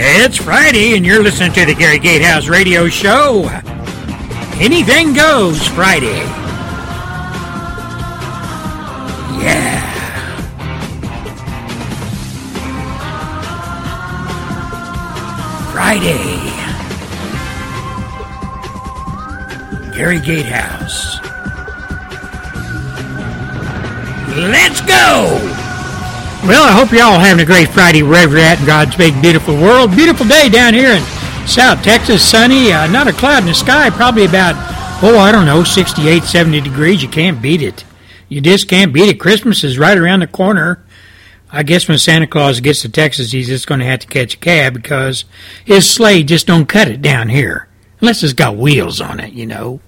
It's Friday, and you're listening to the Gary Gatehouse Radio Show. Anything goes Friday. Yeah. Friday. Gary Gatehouse. Let's go! Well, I hope you're all having a great Friday wherever you're at in God's big, beautiful world. Beautiful day down here in South Texas, sunny, uh, not a cloud in the sky, probably about, oh, I don't know, 68, 70 degrees. You can't beat it. You just can't beat it. Christmas is right around the corner. I guess when Santa Claus gets to Texas, he's just going to have to catch a cab because his sleigh just don't cut it down here. Unless it's got wheels on it, you know.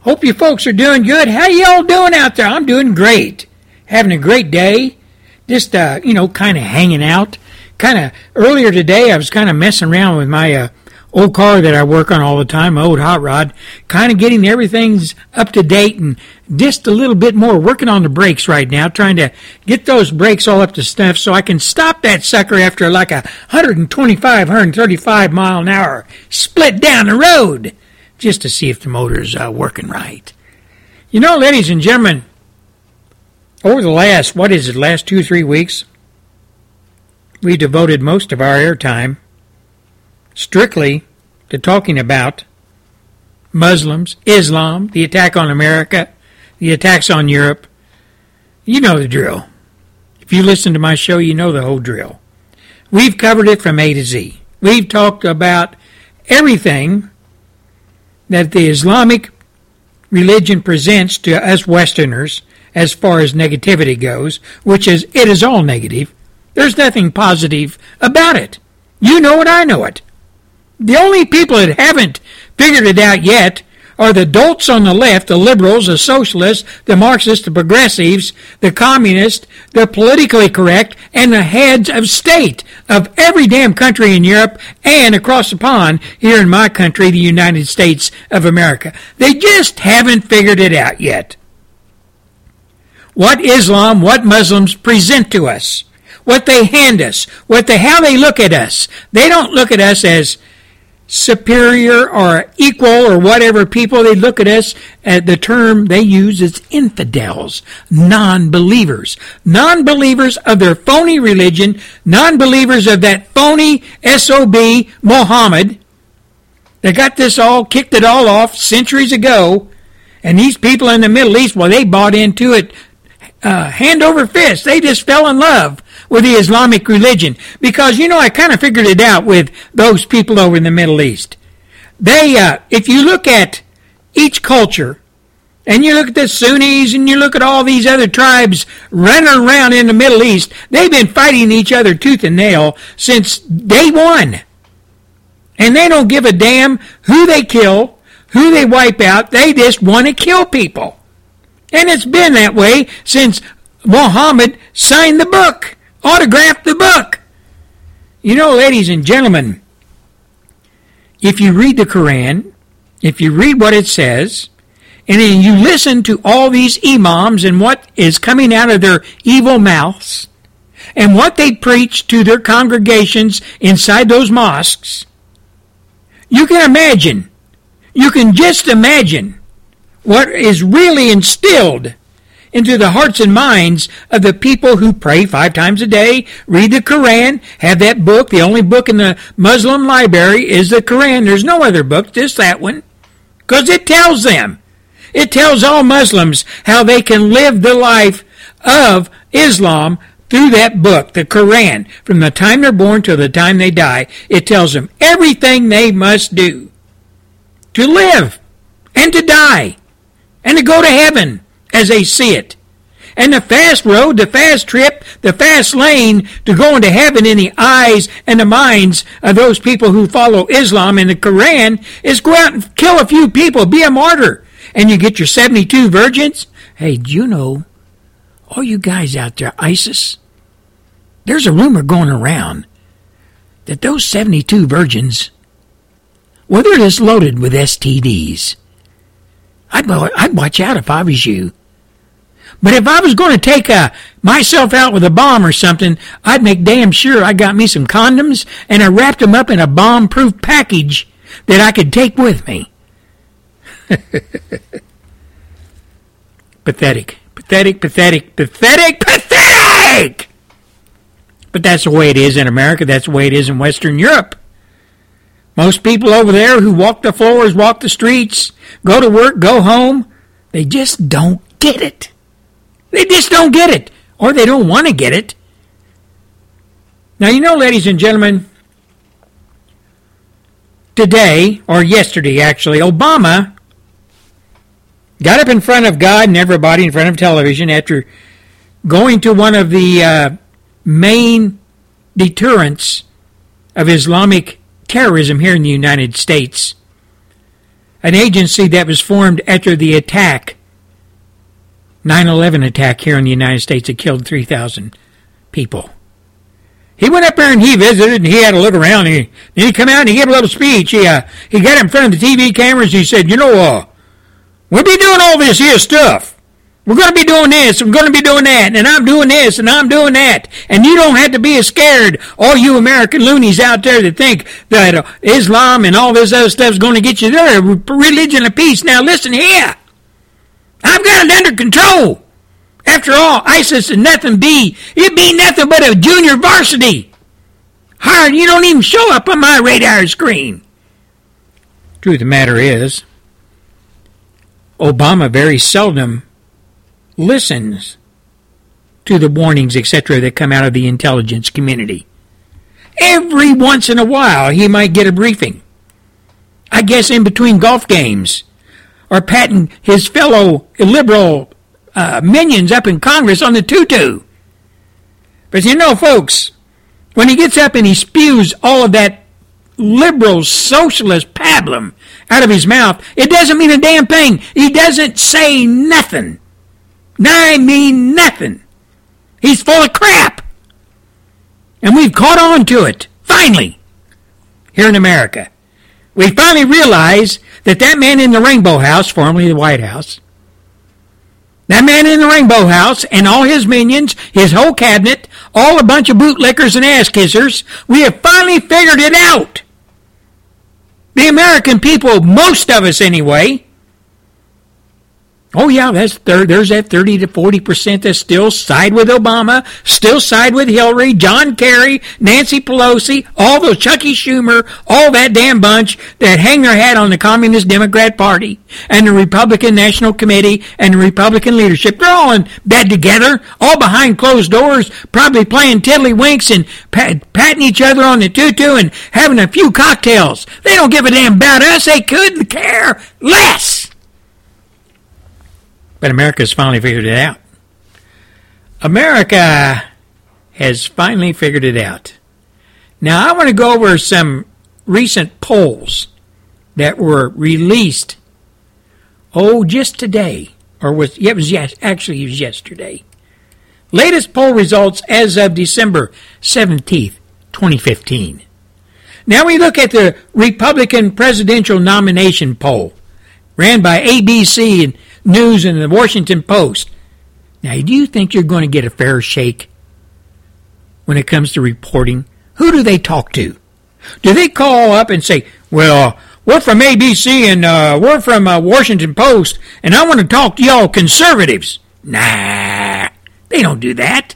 Hope you folks are doing good. How y'all doing out there? I'm doing great. Having a great day just uh, you know, kind of hanging out. Kind of earlier today, I was kind of messing around with my uh, old car that I work on all the time, my old hot rod, kind of getting everything's up to date and just a little bit more working on the brakes right now, trying to get those brakes all up to snuff so I can stop that sucker after like a 125, 135 mile an hour split down the road just to see if the motor's uh, working right. You know, ladies and gentlemen, over the last, what is it, last two, three weeks, we devoted most of our airtime strictly to talking about Muslims, Islam, the attack on America, the attacks on Europe. You know the drill. If you listen to my show, you know the whole drill. We've covered it from A to Z. We've talked about everything that the Islamic religion presents to us Westerners as far as negativity goes, which is it is all negative. There's nothing positive about it. You know it, I know it. The only people that haven't figured it out yet are the dolts on the left, the liberals, the socialists, the Marxists, the progressives, the communists, the politically correct, and the heads of state of every damn country in Europe and across the pond here in my country, the United States of America. They just haven't figured it out yet what Islam, what Muslims present to us, what they hand us, what they, how they look at us. They don't look at us as superior or equal or whatever people. They look at us at the term they use is infidels, non-believers, non-believers of their phony religion, non-believers of that phony SOB Muhammad. They got this all, kicked it all off centuries ago. And these people in the Middle East, well, they bought into it uh, hand over fist. They just fell in love with the Islamic religion because you know I kind of figured it out with those people over in the Middle East. They, uh, if you look at each culture, and you look at the Sunnis and you look at all these other tribes running around in the Middle East, they've been fighting each other tooth and nail since day one. And they don't give a damn who they kill, who they wipe out. They just want to kill people. And it's been that way since Muhammad signed the book, autographed the book. You know, ladies and gentlemen, if you read the Quran, if you read what it says, and then you listen to all these imams and what is coming out of their evil mouths, and what they preach to their congregations inside those mosques, you can imagine, you can just imagine what is really instilled into the hearts and minds of the people who pray five times a day, read the Quran, have that book. The only book in the Muslim library is the Quran. There's no other book, just that one. Because it tells them. It tells all Muslims how they can live the life of Islam through that book, the Quran, from the time they're born to the time they die. It tells them everything they must do to live and to die and to go to heaven as they see it. And the fast road, the fast trip, the fast lane to go into heaven in the eyes and the minds of those people who follow Islam and the Quran is go out and kill a few people, be a martyr. And you get your 72 virgins. Hey, do you know, all you guys out there, ISIS, there's a rumor going around that those 72 virgins, well, they're just loaded with STDs. I'd, I'd watch out if I was you. But if I was going to take a, uh, myself out with a bomb or something, I'd make damn sure I got me some condoms and I wrapped them up in a bomb-proof package that I could take with me. pathetic, pathetic, pathetic, pathetic, pathetic! But that's the way it is in America. That's the way it is in Western Europe. Most people over there who walk the floors, walk the streets, go to work, go home, they just don't get it. They just don't get it. Or they don't want to get it. Now, you know, ladies and gentlemen, today, or yesterday actually, Obama got up in front of God and everybody in front of television after going to one of the uh, main deterrents of Islamic terrorism here in the United States, an agency that was formed after the attack 9 11 attack here in the United States that killed 3,000 people. He went up there and he visited and he had a look around. And he, then he come out and he gave a little speech. He, uh, he got in front of the TV cameras. He said, you know, uh, we'll be doing all this here stuff. We're going to be doing this. We're going to be doing that. And I'm doing this and I'm doing that. And you don't have to be as scared, all you American loonies out there that think that uh, Islam and all this other stuff is going to get you there. Religion of peace. Now listen here. I've got it under control. After all, ISIS is nothing be. It be nothing but a junior varsity. Hard, you don't even show up on my radar screen. Truth of the matter is, Obama very seldom listens to the warnings, etc., that come out of the intelligence community. Every once in a while, he might get a briefing. I guess in between golf games or patting his fellow liberal uh, minions up in Congress on the tutu. But you know, folks, when he gets up and he spews all of that liberal socialist pablum out of his mouth, it doesn't mean a damn thing. He doesn't say nothing. I mean nothing. He's full of crap. And we've caught on to it, finally, here in America. We finally realize that that man in the Rainbow House, formerly the White House, that man in the Rainbow House and all his minions, his whole cabinet, all a bunch of bootlickers and ass kissers, we have finally figured it out. The American people, most of us anyway, Oh yeah, that's there, there's that 30 to 40 percent that still side with Obama, still side with Hillary, John Kerry, Nancy Pelosi, all those Chucky Schumer, all that damn bunch that hang their hat on the Communist Democrat Party and the Republican National Committee and the Republican leadership. They're all in bed together, all behind closed doors, probably playing tiddlywinks and pat, patting each other on the tutu and having a few cocktails. They don't give a damn about us. They couldn't care less. But America's finally figured it out. America has finally figured it out. Now, I want to go over some recent polls that were released, oh, just today, or was, it was yes, actually, it was yesterday. Latest poll results as of December 17th, 2015. Now we look at the Republican presidential nomination poll ran by ABC and News and the Washington Post. Now, do you think you're going to get a fair shake when it comes to reporting? Who do they talk to? Do they call up and say, well, we're from ABC and uh, we're from uh, Washington Post, and I want to talk to y'all conservatives? Nah, they don't do that.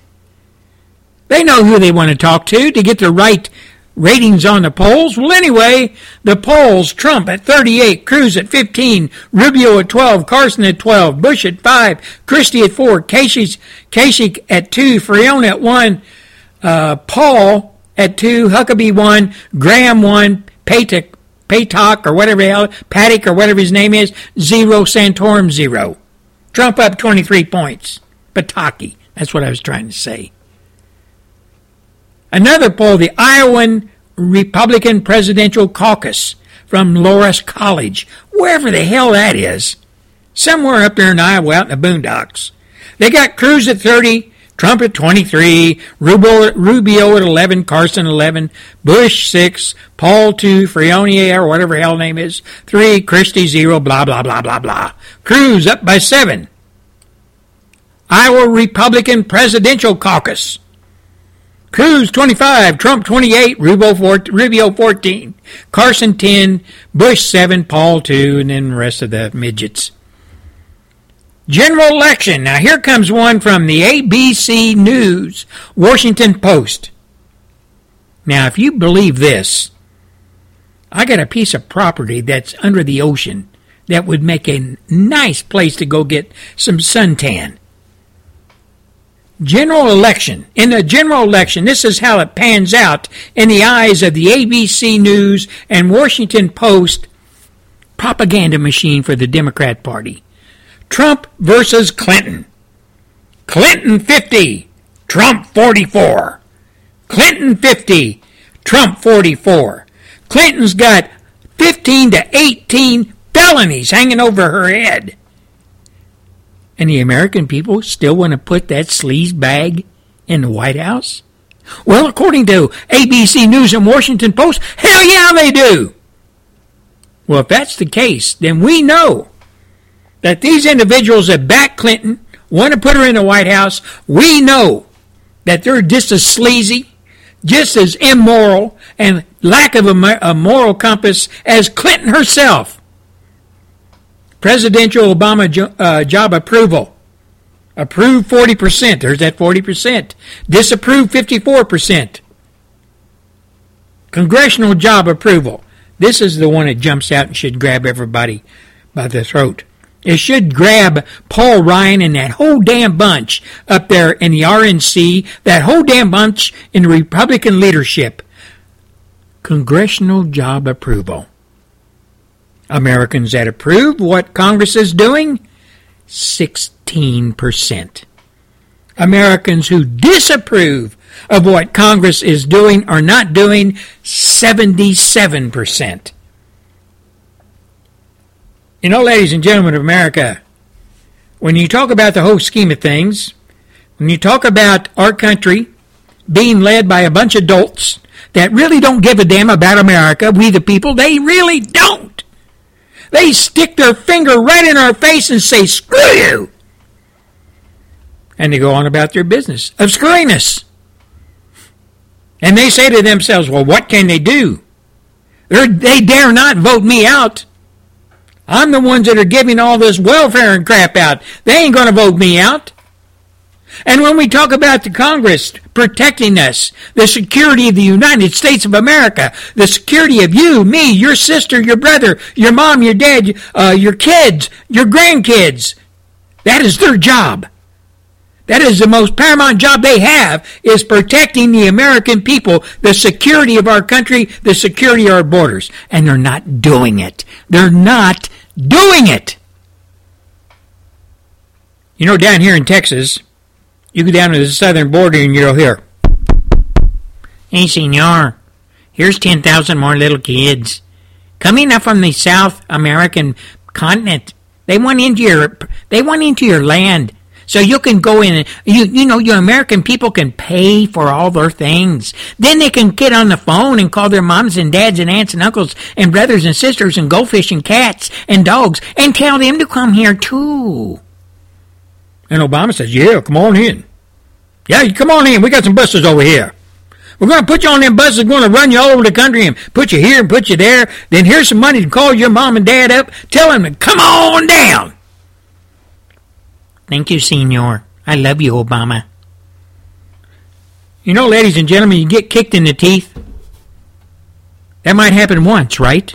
They know who they want to talk to to get the right ratings on the polls? Well, anyway, the polls Trump at 38, Cruz at 15, Rubio at 12, Carson at 12, Bush at 5, Christie at 4, Casey, at 2, Friona at 1, uh, Paul at 2, Huckabee 1, Graham 1, Patek, Paytok or whatever Paddock or whatever his name is, 0, Santorum 0. Trump up 23 points. Pataki. That's what I was trying to say. Another poll, the Iowan Republican Presidential Caucus from Loras College, wherever the hell that is, somewhere up there in Iowa out in the boondocks. They got Cruz at 30, Trump at 23, Rubio, Rubio at 11, Carson 11, Bush 6, Paul 2, Freonier or whatever hell name is 3, Christie 0, blah, blah, blah, blah, blah. Cruz up by 7. Iowa Republican Presidential Caucus. Cruz 25, Trump 28, Rubio 14, Carson 10, Bush 7, Paul 2, and then the rest of the midgets. General election. Now here comes one from the ABC News, Washington Post. Now, if you believe this, I got a piece of property that's under the ocean that would make a nice place to go get some suntan. General election. In the general election, this is how it pans out in the eyes of the ABC News and Washington Post propaganda machine for the Democrat Party. Trump versus Clinton. Clinton 50, Trump 44. Clinton 50, Trump 44. Clinton's got 15 to 18 felonies hanging over her head. And the American people still want to put that sleaze bag in the White House? Well, according to ABC News and Washington Post, hell yeah, they do. Well, if that's the case, then we know that these individuals that back Clinton want to put her in the White House. We know that they're just as sleazy, just as immoral, and lack of a, a moral compass as Clinton herself presidential Obama jo- uh, job approval. Approved 40%. There's that 40%. Disapproved 54%. Congressional job approval. This is the one that jumps out and should grab everybody by the throat. It should grab Paul Ryan and that whole damn bunch up there in the RNC, that whole damn bunch in the Republican leadership. Congressional job approval. Americans that approve what Congress is doing? 16%. Americans who disapprove of what Congress is doing or not doing? 77%. You know, ladies and gentlemen of America, when you talk about the whole scheme of things, when you talk about our country being led by a bunch of dolts that really don't give a damn about America, we the people, they really don't. They stick their finger right in our face and say, screw you! And they go on about their business of screwing us. And they say to themselves, well, what can they do? They're, they dare not vote me out. I'm the ones that are giving all this welfare and crap out. They ain't going to vote me out. And when we talk about the Congress protecting us, the security of the United States of America, the security of you, me, your sister, your brother, your mom, your dad, uh, your kids, your grandkids, that is their job. That is the most paramount job they have is protecting the American people, the security of our country, the security of our borders. And they're not doing it. They're not doing it. You know, down here in Texas, you go down to the southern border and you'll hear, Hey, senor, here's 10,000 more little kids. Coming up from the South American continent. They want into your, they want into your land. So you can go in and, you, you know, your American people can pay for all their things. Then they can get on the phone and call their moms and dads and aunts and uncles and brothers and sisters and goldfish and cats and dogs and tell them to come here too. And Obama says, yeah, come on in. Yeah, come on in. We got some buses over here. We're going to put you on them buses. We're going to run you all over the country and put you here and put you there. Then here's some money to call your mom and dad up. Tell them to come on down. Thank you, senor. I love you, Obama. You know, ladies and gentlemen, you get kicked in the teeth. That might happen once, right?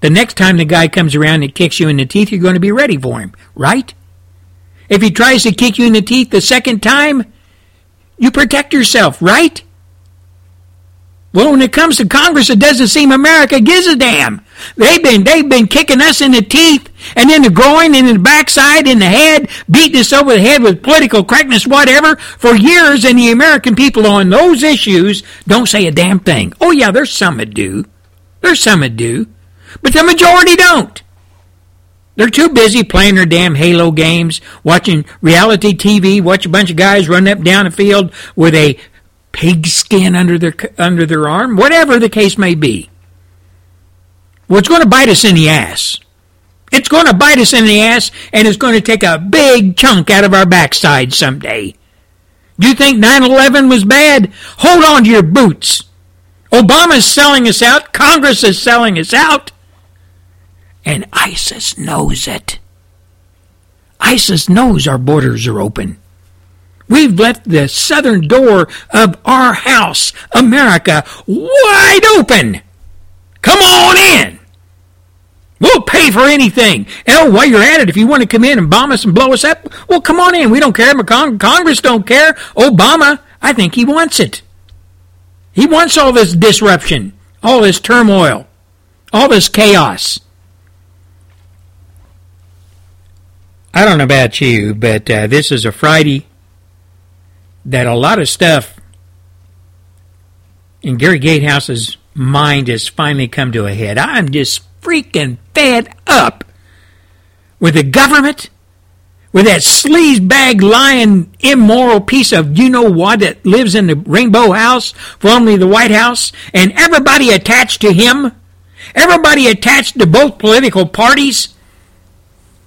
The next time the guy comes around and kicks you in the teeth, you're going to be ready for him, right? If he tries to kick you in the teeth the second time, you protect yourself, right? Well, when it comes to Congress, it doesn't seem America gives a damn. They've been they've been kicking us in the teeth and in the groin and in the backside in the head, beating us over the head with political correctness, whatever, for years, and the American people on those issues don't say a damn thing. Oh yeah, there's some that do. There's some that do. But the majority don't. They're too busy playing their damn Halo games, watching reality TV, watch a bunch of guys run up down a field with a pigskin under their under their arm, whatever the case may be. Well, it's going to bite us in the ass. It's going to bite us in the ass, and it's going to take a big chunk out of our backside someday. Do you think 9 11 was bad? Hold on to your boots. Obama's selling us out. Congress is selling us out. And ISIS knows it. ISIS knows our borders are open. We've left the southern door of our house, America, wide open. Come on in. We'll pay for anything. Oh, while you're at it, if you want to come in and bomb us and blow us up, well, come on in. We don't care. Congress don't care. Obama, I think he wants it. He wants all this disruption, all this turmoil, all this chaos. I don't know about you, but uh, this is a Friday that a lot of stuff in Gary Gatehouse's mind has finally come to a head. I'm just freaking fed up with the government, with that sleazebag lying immoral piece of you know what that lives in the Rainbow House, formerly the White House, and everybody attached to him, everybody attached to both political parties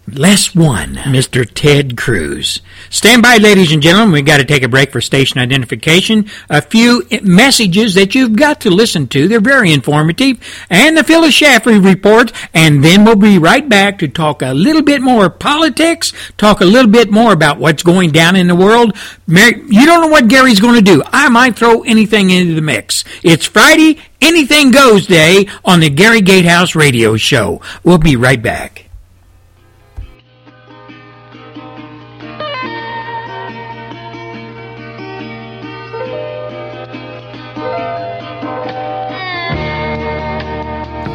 Less one, Mr. Ted Cruz. Stand by, ladies and gentlemen. We've got to take a break for station identification. A few messages that you've got to listen to. They're very informative. And the Phyllis Schlafly report. And then we'll be right back to talk a little bit more politics, talk a little bit more about what's going down in the world. You don't know what Gary's going to do. I might throw anything into the mix. It's Friday, Anything Goes Day on the Gary Gatehouse Radio Show. We'll be right back.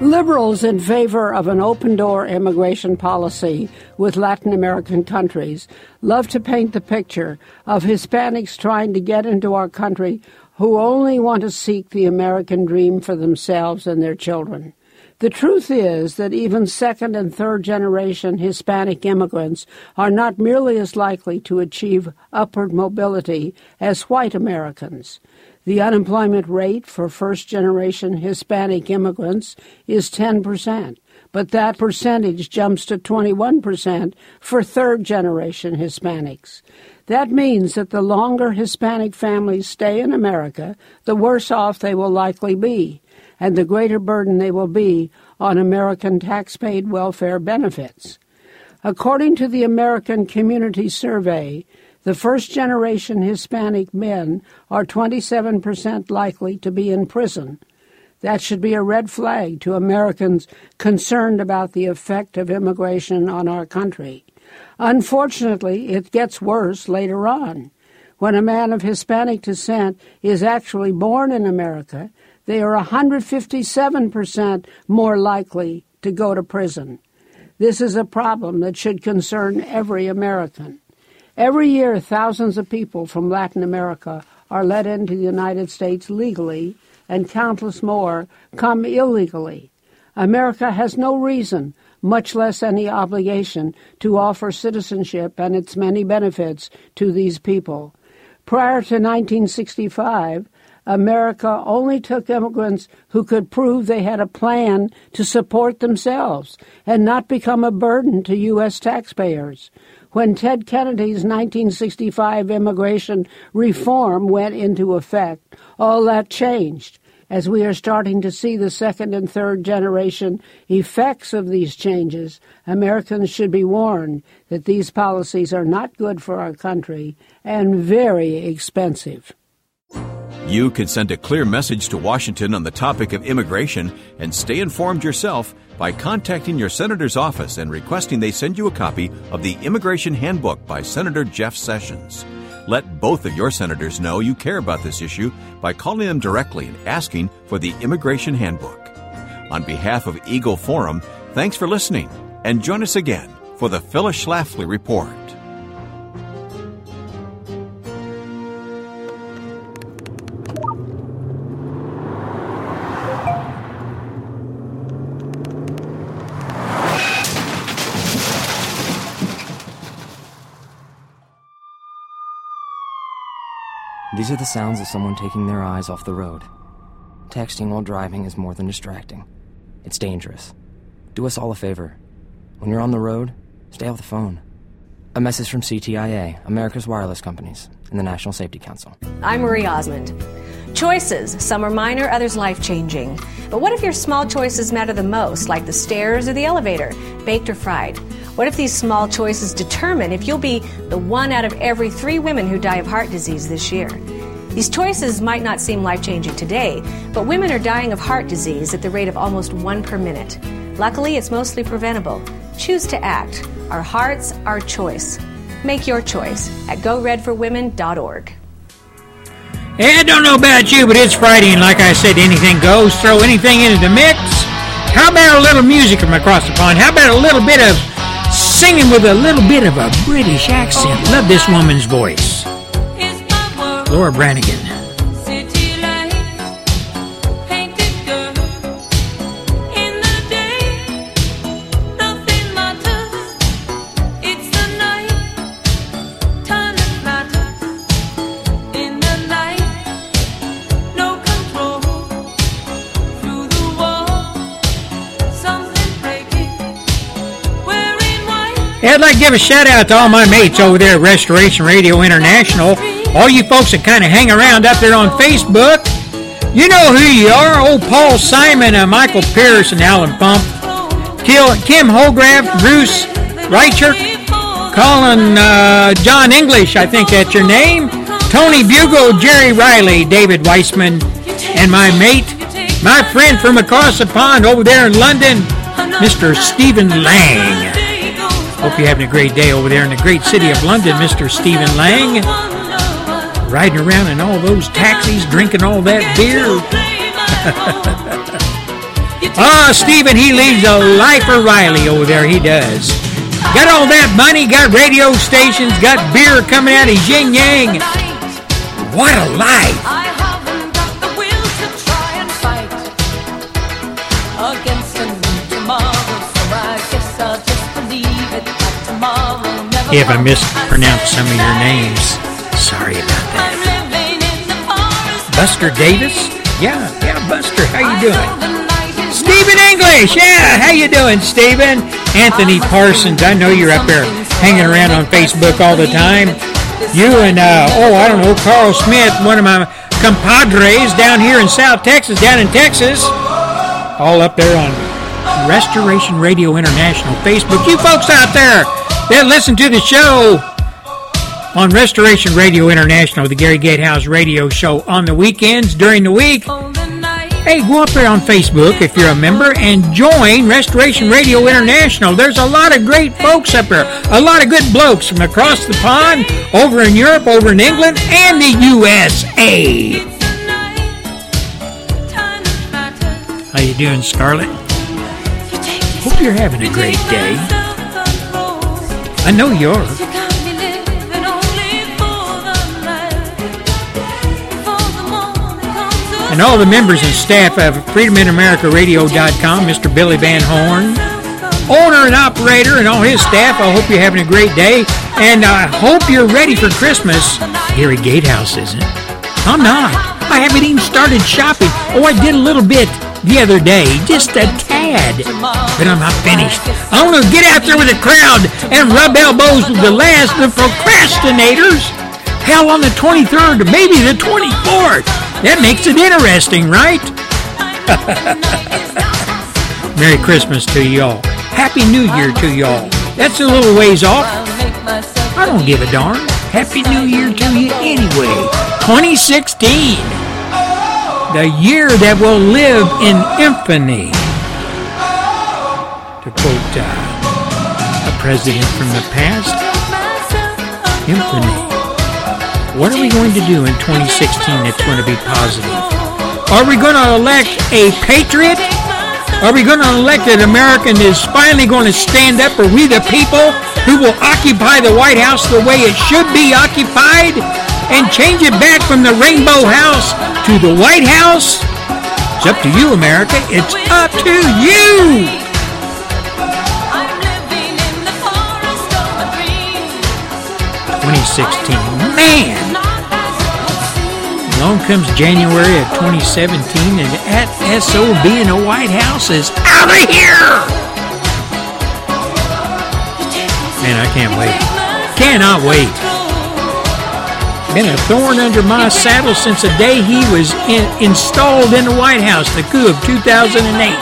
Liberals in favor of an open door immigration policy with Latin American countries love to paint the picture of Hispanics trying to get into our country who only want to seek the American dream for themselves and their children. The truth is that even second and third generation Hispanic immigrants are not nearly as likely to achieve upward mobility as white Americans. The unemployment rate for first generation Hispanic immigrants is 10%, but that percentage jumps to 21% for third generation Hispanics. That means that the longer Hispanic families stay in America, the worse off they will likely be, and the greater burden they will be on American tax paid welfare benefits. According to the American Community Survey, the first generation Hispanic men are 27% likely to be in prison. That should be a red flag to Americans concerned about the effect of immigration on our country. Unfortunately, it gets worse later on. When a man of Hispanic descent is actually born in America, they are 157% more likely to go to prison. This is a problem that should concern every American. Every year, thousands of people from Latin America are let into the United States legally, and countless more come illegally. America has no reason, much less any obligation, to offer citizenship and its many benefits to these people. Prior to 1965, America only took immigrants who could prove they had a plan to support themselves and not become a burden to U.S. taxpayers when Ted Kennedy's 1965 immigration reform went into effect, all that changed. As we are starting to see the second and third generation effects of these changes, Americans should be warned that these policies are not good for our country and very expensive. You can send a clear message to Washington on the topic of immigration and stay informed yourself by contacting your senator's office and requesting they send you a copy of the Immigration Handbook by Senator Jeff Sessions. Let both of your senators know you care about this issue by calling them directly and asking for the Immigration Handbook. On behalf of Eagle Forum, thanks for listening and join us again for the Phyllis Schlafly Report. These are the sounds of someone taking their eyes off the road. Texting while driving is more than distracting. It's dangerous. Do us all a favor. When you're on the road, stay off the phone. A message from CTIA, America's Wireless Companies, and the National Safety Council. I'm Marie Osmond. Choices. Some are minor, others life changing. But what if your small choices matter the most, like the stairs or the elevator, baked or fried? What if these small choices determine if you'll be the one out of every three women who die of heart disease this year? These choices might not seem life changing today, but women are dying of heart disease at the rate of almost one per minute. Luckily, it's mostly preventable. Choose to act. Our hearts, our choice. Make your choice at goredforwomen.org. Hey, I don't know about you, but it's Friday, and like I said, anything goes. Throw anything into the mix. How about a little music from across the pond? How about a little bit of singing with a little bit of a British accent. Love this woman's voice. Laura Branigan. I'd like to give a shout out to all my mates over there at Restoration Radio International. All you folks that kind of hang around up there on Facebook. You know who you are. Old Paul Simon, and Michael Pierce, and Alan Pump. Kim Holgraf, Bruce Reicher, Colin uh, John English, I think that's your name. Tony Bugle, Jerry Riley, David Weissman, and my mate, my friend from across the pond over there in London, Mr. Stephen Lang. Hope you're having a great day over there in the great city of London, Mr. Stephen Lang. Riding around in all those taxis, drinking all that beer. ah, Stephen, he leads a life of Riley over there. He does. Got all that money, got radio stations, got beer coming out of yin yang. What a life! If I mispronounced some of your names, sorry about that. Buster Davis? Yeah, yeah, Buster, how you doing? Stephen English, yeah, how you doing, Stephen? Anthony Parsons, I know you're up there hanging around on Facebook all the time. You and, uh, oh, I don't know, Carl Smith, one of my compadres down here in South Texas, down in Texas, all up there on Restoration Radio International Facebook. You folks out there, that listen to the show on Restoration Radio International, the Gary Gatehouse radio show on the weekends during the week. Hey, go up there on Facebook if you're a member and join Restoration Radio International. There's a lot of great folks up there, a lot of good blokes from across the pond, over in Europe, over in England, and the USA. How you doing, Scarlett? Hope you're having a great day. I know you're. And all the members and staff of FreedomInAmericaRadio.com, Mr. Billy Van Horn, owner and operator, and all his staff, I hope you're having a great day. And I hope you're ready for Christmas. Gary Gatehouse isn't. I'm not. I haven't even started shopping. Oh, I did a little bit the other day, just a tad, but I'm not finished. I want to get out there with the crowd and rub elbows with the last of the procrastinators. Hell, on the 23rd, maybe the 24th. That makes it interesting, right? Merry Christmas to y'all. Happy New Year to y'all. That's a little ways off. I don't give a darn. Happy New Year to you anyway. 2016 the year that will live in infamy. To quote uh, a president from the past, infamy. What are we going to do in 2016 that's going to be positive? Are we going to elect a patriot Are we going to elect an American that is finally going to stand up for we the people who will occupy the White House the way it should be occupied and change it back from the Rainbow House to the White House? It's up to you, America. It's up to you. 2016. Man! Along comes January of 2017, and at SOB in the White House is out of here! Man, I can't wait. Cannot wait. Been a thorn under my saddle since the day he was in, installed in the White House, the coup of 2008.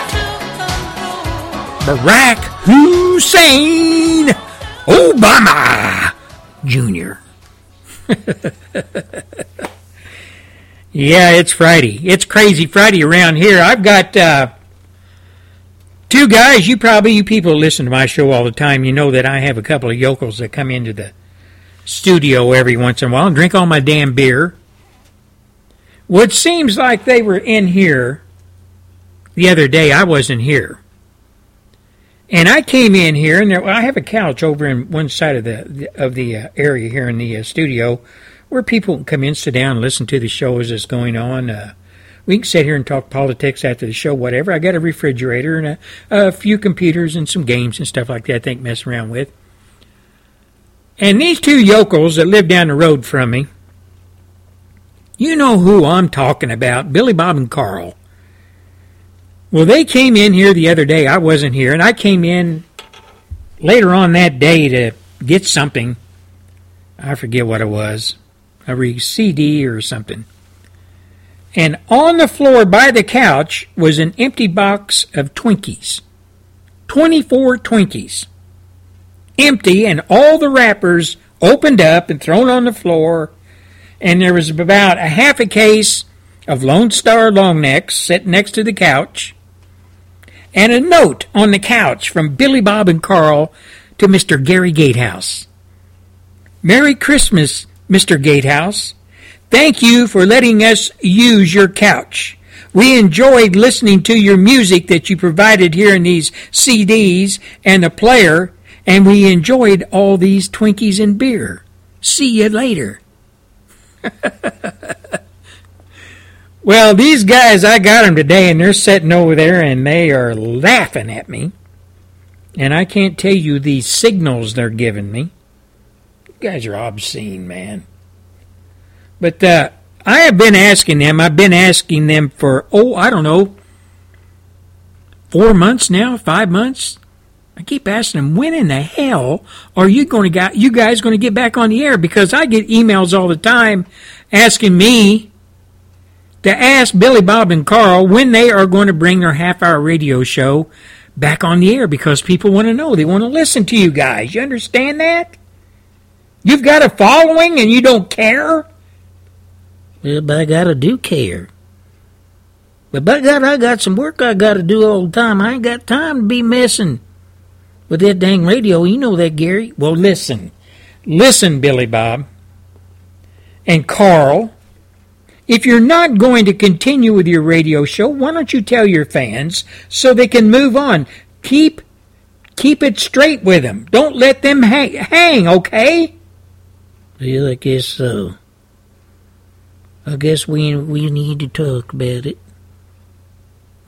Barack Hussein Obama Jr. yeah, it's Friday. It's crazy Friday around here. I've got uh, two guys. You probably, you people listen to my show all the time. You know that I have a couple of yokels that come into the studio every once in a while and drink all my damn beer. Well, it seems like they were in here the other day. I wasn't here. And I came in here, and there, I have a couch over in one side of the of the uh, area here in the uh, studio, where people can come in, sit down, and listen to the show as it's going on. Uh, we can sit here and talk politics after the show, whatever. I got a refrigerator and a, a few computers and some games and stuff like that. I think mess around with. And these two yokels that live down the road from me, you know who I'm talking about, Billy Bob and Carl. Well, they came in here the other day. I wasn't here, and I came in later on that day to get something. I forget what it was, a CD or something. And on the floor by the couch was an empty box of Twinkies. 24 Twinkies. Empty, and all the wrappers opened up and thrown on the floor. And there was about a half a case of Lone Star long necks sitting next to the couch and a note on the couch from Billy Bob and Carl to Mr. Gary Gatehouse. Merry Christmas, Mr. Gatehouse. Thank you for letting us use your couch. We enjoyed listening to your music that you provided here in these CDs and the player, and we enjoyed all these Twinkies and beer. See you later. Well, these guys, I got them today, and they're sitting over there, and they are laughing at me. And I can't tell you the signals they're giving me. Guys are obscene, man. But uh, I have been asking them. I've been asking them for oh, I don't know, four months now, five months. I keep asking them, when in the hell are you going to you guys going to get back on the air? Because I get emails all the time asking me to ask Billy Bob and Carl when they are going to bring their half hour radio show back on the air because people want to know. They want to listen to you guys. You understand that? You've got a following and you don't care? God, I do care. But by God, I got some work I got to do all the time. I ain't got time to be messing with that dang radio. You know that, Gary. Well, listen. Listen, Billy Bob and Carl if you're not going to continue with your radio show, why don't you tell your fans so they can move on? Keep keep it straight with them. Don't let them hang, hang okay? Well, I guess so. I guess we we need to talk about it.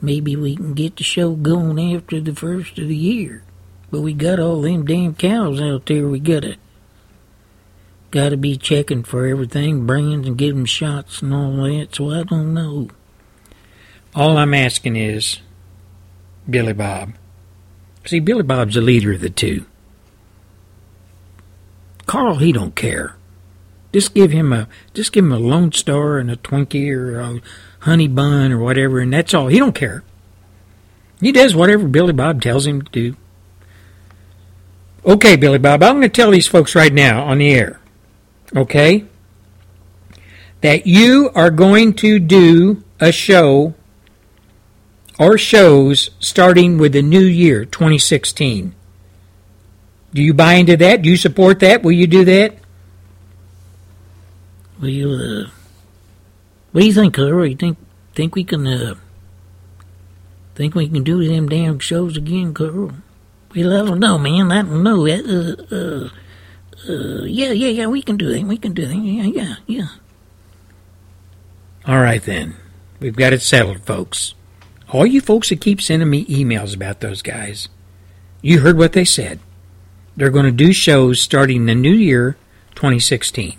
Maybe we can get the show going after the first of the year. But we got all them damn cows out there we gotta got to be checking for everything, brands, and giving shots and all that, so I don't know. All I'm asking is Billy Bob. See, Billy Bob's the leader of the two. Carl, he don't care. Just give him a just give him a Lone Star and a Twinkie or a honey bun or whatever, and that's all. He don't care. He does whatever Billy Bob tells him to do. Okay, Billy Bob, I'm going to tell these folks right now on the air okay, that you are going to do a show or shows starting with the new year, 2016. Do you buy into that? Do you support that? Will you do that? Well, uh, what do you think, Carl? You think think we can uh, Think we can do them damn shows again, Carl? Well, I don't know, man. I don't know. Uh, uh, uh, yeah, yeah, yeah. We can do that. We can do that. Yeah, yeah, yeah. All right, then. We've got it settled, folks. All you folks that keep sending me emails about those guys, you heard what they said. They're going to do shows starting the new year, 2016.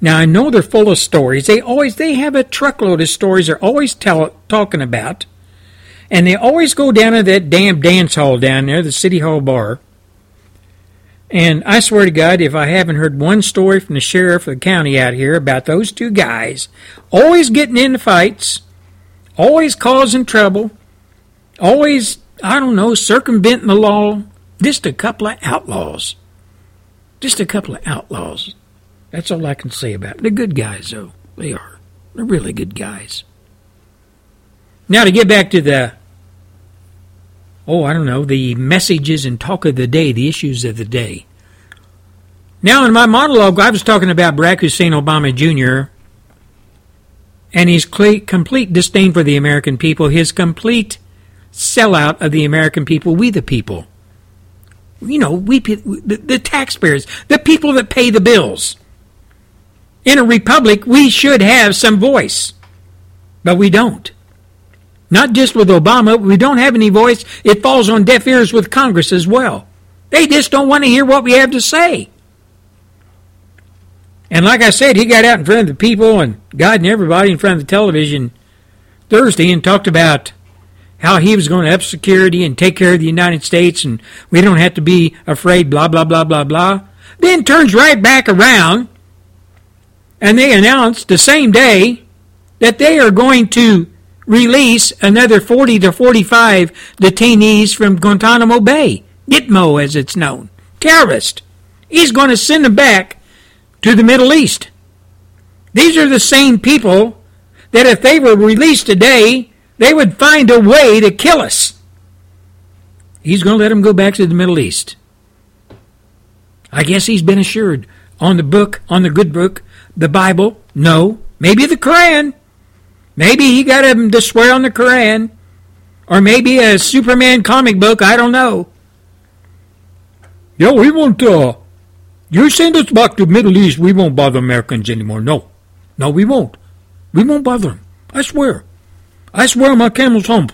Now I know they're full of stories. They always they have a truckload of stories they're always tell, talking about, and they always go down to that damn dance hall down there, the city hall bar. And I swear to God, if I haven't heard one story from the sheriff of the county out here about those two guys always getting into fights, always causing trouble, always I don't know circumventing the law, just a couple of outlaws. Just a couple of outlaws. That's all I can say about it. They're good guys, though. They are. They're really good guys. Now, to get back to the, oh, I don't know, the messages and talk of the day, the issues of the day. Now, in my monologue, I was talking about Barack Hussein Obama Jr. and his complete disdain for the American people, his complete sellout of the American people, we the people. You know, we the, the taxpayers, the people that pay the bills in a republic, we should have some voice, but we don't. Not just with Obama, we don't have any voice. It falls on deaf ears with Congress as well. They just don't want to hear what we have to say. And like I said, he got out in front of the people and God and everybody in front of the television Thursday and talked about how he was going to up security and take care of the United States and we don't have to be afraid, blah, blah, blah, blah, blah. Then turns right back around and they announced the same day that they are going to release another 40 to 45 detainees from Guantanamo Bay, Gitmo as it's known, terrorist. He's going to send them back to the Middle East. These are the same people that if they were released today, they would find a way to kill us. He's going to let them go back to the Middle East. I guess he's been assured on the book, on the good book, the Bible? No. Maybe the Quran. Maybe he got him to swear on the Quran. Or maybe a Superman comic book. I don't know. Yeah, we won't, uh, you send us back to Middle East, we won't bother Americans anymore. No. No, we won't. We won't bother them. I swear. I swear my camel's hump.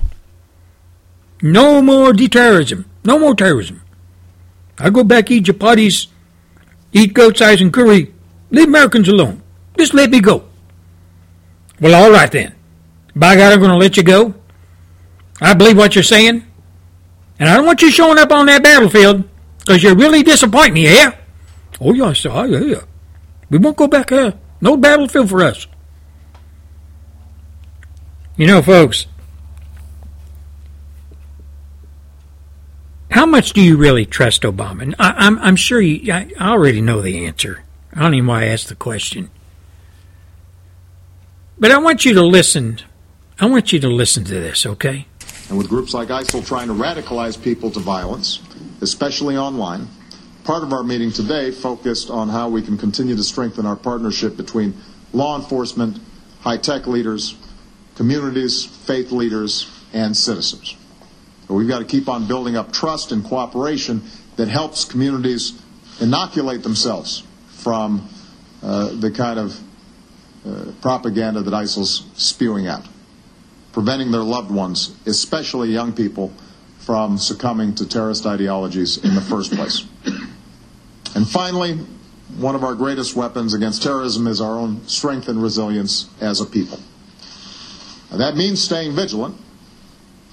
No more terrorism. No more terrorism. I go back eat chapatis, eat goat's eyes and curry, Leave Americans alone. Just let me go. Well, all right then. By God, I'm going to let you go. I believe what you're saying. And I don't want you showing up on that battlefield because you really disappoint me, yeah? Oh, yes, I yeah. We won't go back there. No battlefield for us. You know, folks, how much do you really trust Obama? I, am sure you, I already know the answer. I don't even why I asked the question. But I want you to listen. I want you to listen to this, okay? And with groups like ISIL trying to radicalize people to violence, especially online, part of our meeting today focused on how we can continue to strengthen our partnership between law enforcement, high tech leaders, communities, faith leaders, and citizens. But we've got to keep on building up trust and cooperation that helps communities inoculate themselves from uh, the kind of uh, propaganda that ISIL's spewing out, preventing their loved ones, especially young people, from succumbing to terrorist ideologies in the first place. And finally, one of our greatest weapons against terrorism is our own strength and resilience as a people. And that means staying vigilant.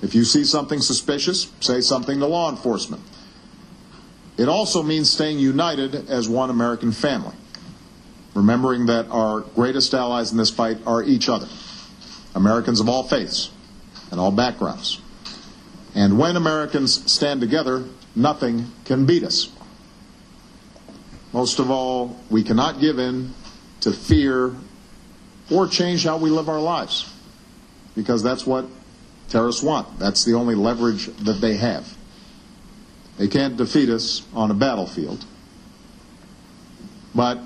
If you see something suspicious, say something to law enforcement. It also means staying united as one American family, remembering that our greatest allies in this fight are each other, Americans of all faiths and all backgrounds. And when Americans stand together, nothing can beat us. Most of all, we cannot give in to fear or change how we live our lives because that's what terrorists want. That's the only leverage that they have. They can't defeat us on a battlefield, but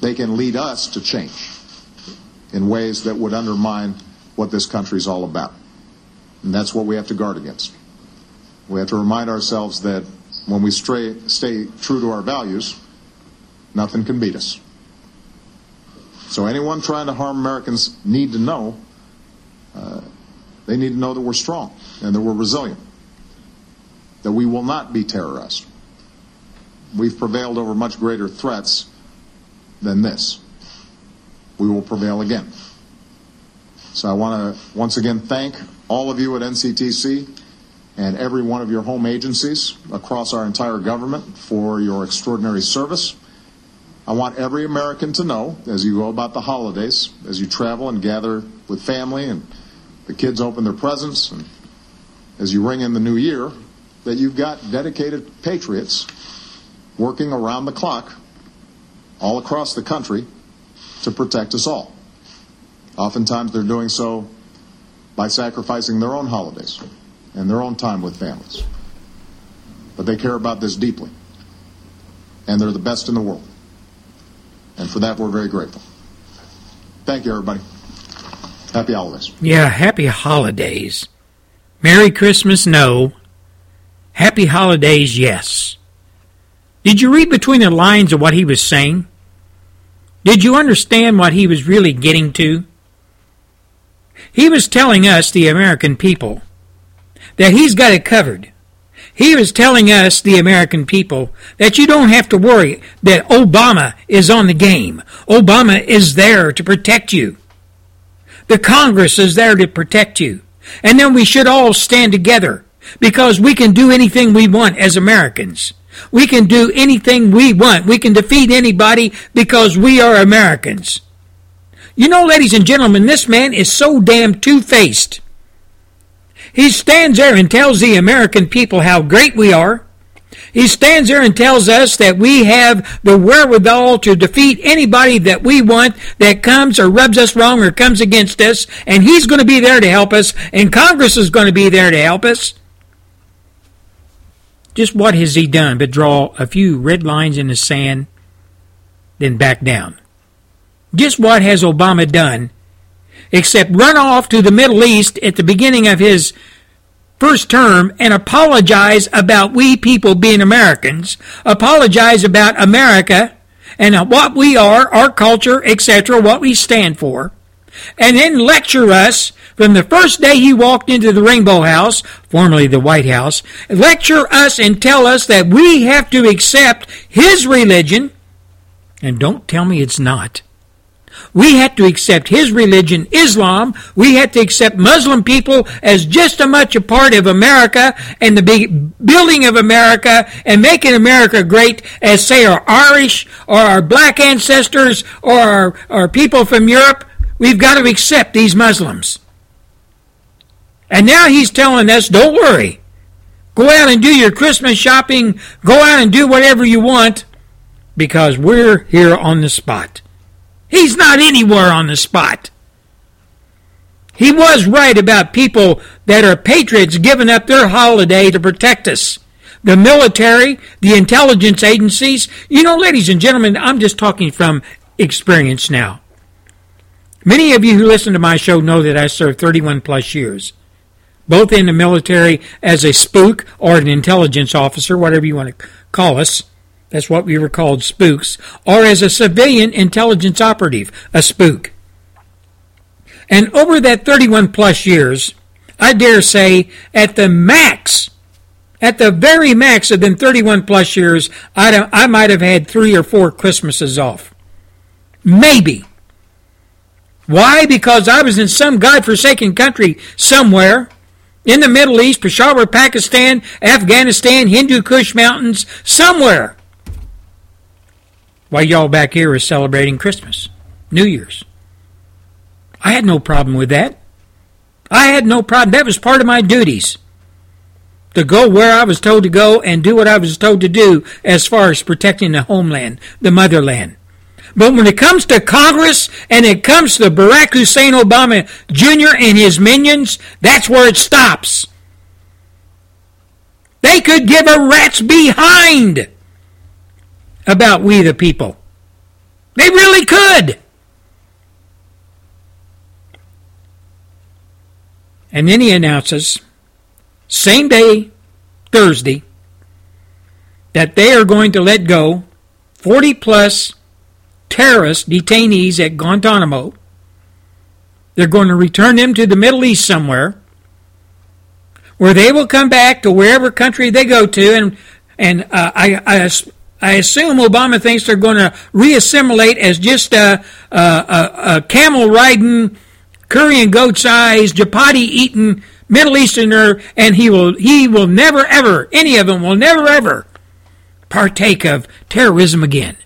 they can lead us to change in ways that would undermine what this country is all about. And that's what we have to guard against. We have to remind ourselves that when we stray, stay true to our values, nothing can beat us. So anyone trying to harm Americans need to know, uh, they need to know that we're strong and that we're resilient, that we will not be terrorized. We've prevailed over much greater threats than this. We will prevail again. So I want to once again thank all of you at NCTC and every one of your home agencies across our entire government for your extraordinary service. I want every American to know as you go about the holidays, as you travel and gather with family and the kids open their presents and as you ring in the new year, that you've got dedicated patriots working around the clock all across the country to protect us all. Oftentimes they're doing so by sacrificing their own holidays and their own time with families. But they care about this deeply. And they're the best in the world. And for that, we're very grateful. Thank you, everybody. Happy holidays. Yeah, happy holidays. Merry Christmas, no. Happy holidays, yes. Did you read between the lines of what he was saying? Did you understand what he was really getting to? He was telling us, the American people, that he's got it covered. He was telling us, the American people, that you don't have to worry that Obama is on the game. Obama is there to protect you. The Congress is there to protect you. And then we should all stand together because we can do anything we want as Americans. We can do anything we want. We can defeat anybody because we are Americans. You know, ladies and gentlemen, this man is so damn two faced. He stands there and tells the American people how great we are. He stands there and tells us that we have the wherewithal to defeat anybody that we want that comes or rubs us wrong or comes against us, and he's going to be there to help us, and Congress is going to be there to help us. Just what has he done but draw a few red lines in the sand, then back down? Just what has Obama done except run off to the Middle East at the beginning of his first term and apologize about we people being Americans, apologize about America and what we are, our culture, etc., what we stand for, and then lecture us from the first day he walked into the Rainbow House, formerly the White House, lecture us and tell us that we have to accept his religion, and don't tell me it's not. We had to accept his religion, Islam. We had to accept Muslim people as just as much a part of America and the building of America and making America great as, say, our Irish or our black ancestors or our, our people from Europe. We've got to accept these Muslims. And now he's telling us, don't worry. Go out and do your Christmas shopping. Go out and do whatever you want because we're here on the spot. He's not anywhere on the spot. He was right about people that are patriots giving up their holiday to protect us. The military, the intelligence agencies. You know, ladies and gentlemen, I'm just talking from experience now. Many of you who listen to my show know that I served 31 plus years, both in the military as a spook or an intelligence officer, whatever you want to call us. That's what we were called spooks, or as a civilian intelligence operative, a spook. And over that 31 plus years, I dare say at the max, at the very max of them 31 plus years, I, I might have had three or four Christmases off. Maybe. Why? Because I was in some God-forsaken country somewhere in the Middle East, Peshawar, Pakistan, Afghanistan, Hindu Kush Mountains, somewhere while y'all back here are celebrating Christmas, New Year's. I had no problem with that. I had no problem. That was part of my duties. To go where I was told to go and do what I was told to do as far as protecting the homeland, the motherland. But when it comes to Congress and it comes to Barack Hussein Obama Jr. and his minions, that's where it stops. They could give a rat's behind about we the people. They really could. And then he announces, same day, Thursday, that they are going to let go 40 plus terrorist detainees at Guantanamo. They're going to return them to the Middle East somewhere where they will come back to wherever country they go to. And, and uh, I, I, I assume Obama thinks they're going to reassimilate as just a, a, a, a camel riding, curry and goat's eyes, chapati eating Middle Easterner, and he will he will never ever any of them will never ever partake of terrorism again.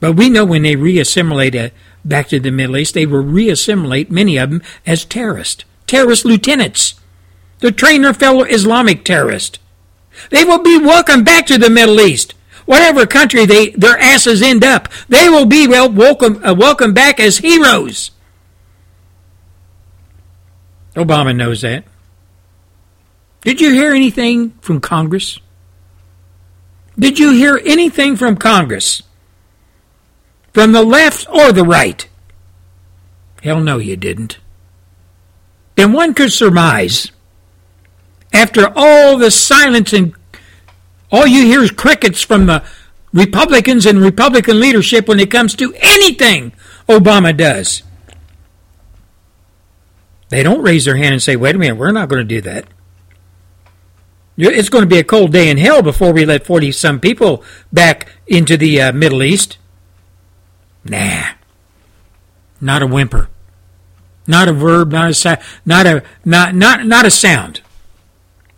But we know when they reassimilate uh, back to the Middle East, they will reassimilate many of them as terrorists, terrorist lieutenants. to train their fellow Islamic terrorists. They will be welcomed back to the Middle East. Whatever country they their asses end up, they will be well welcome uh, welcome back as heroes. Obama knows that. Did you hear anything from Congress? Did you hear anything from Congress? From the left or the right? Hell no, you didn't. Then one could surmise after all the silence and all you hear is crickets from the Republicans and Republican leadership when it comes to anything Obama does. They don't raise their hand and say, wait a minute, we're not going to do that. It's going to be a cold day in hell before we let 40 some people back into the uh, Middle East. Nah. Not a whimper. Not a verb, not a not a not not not a sound.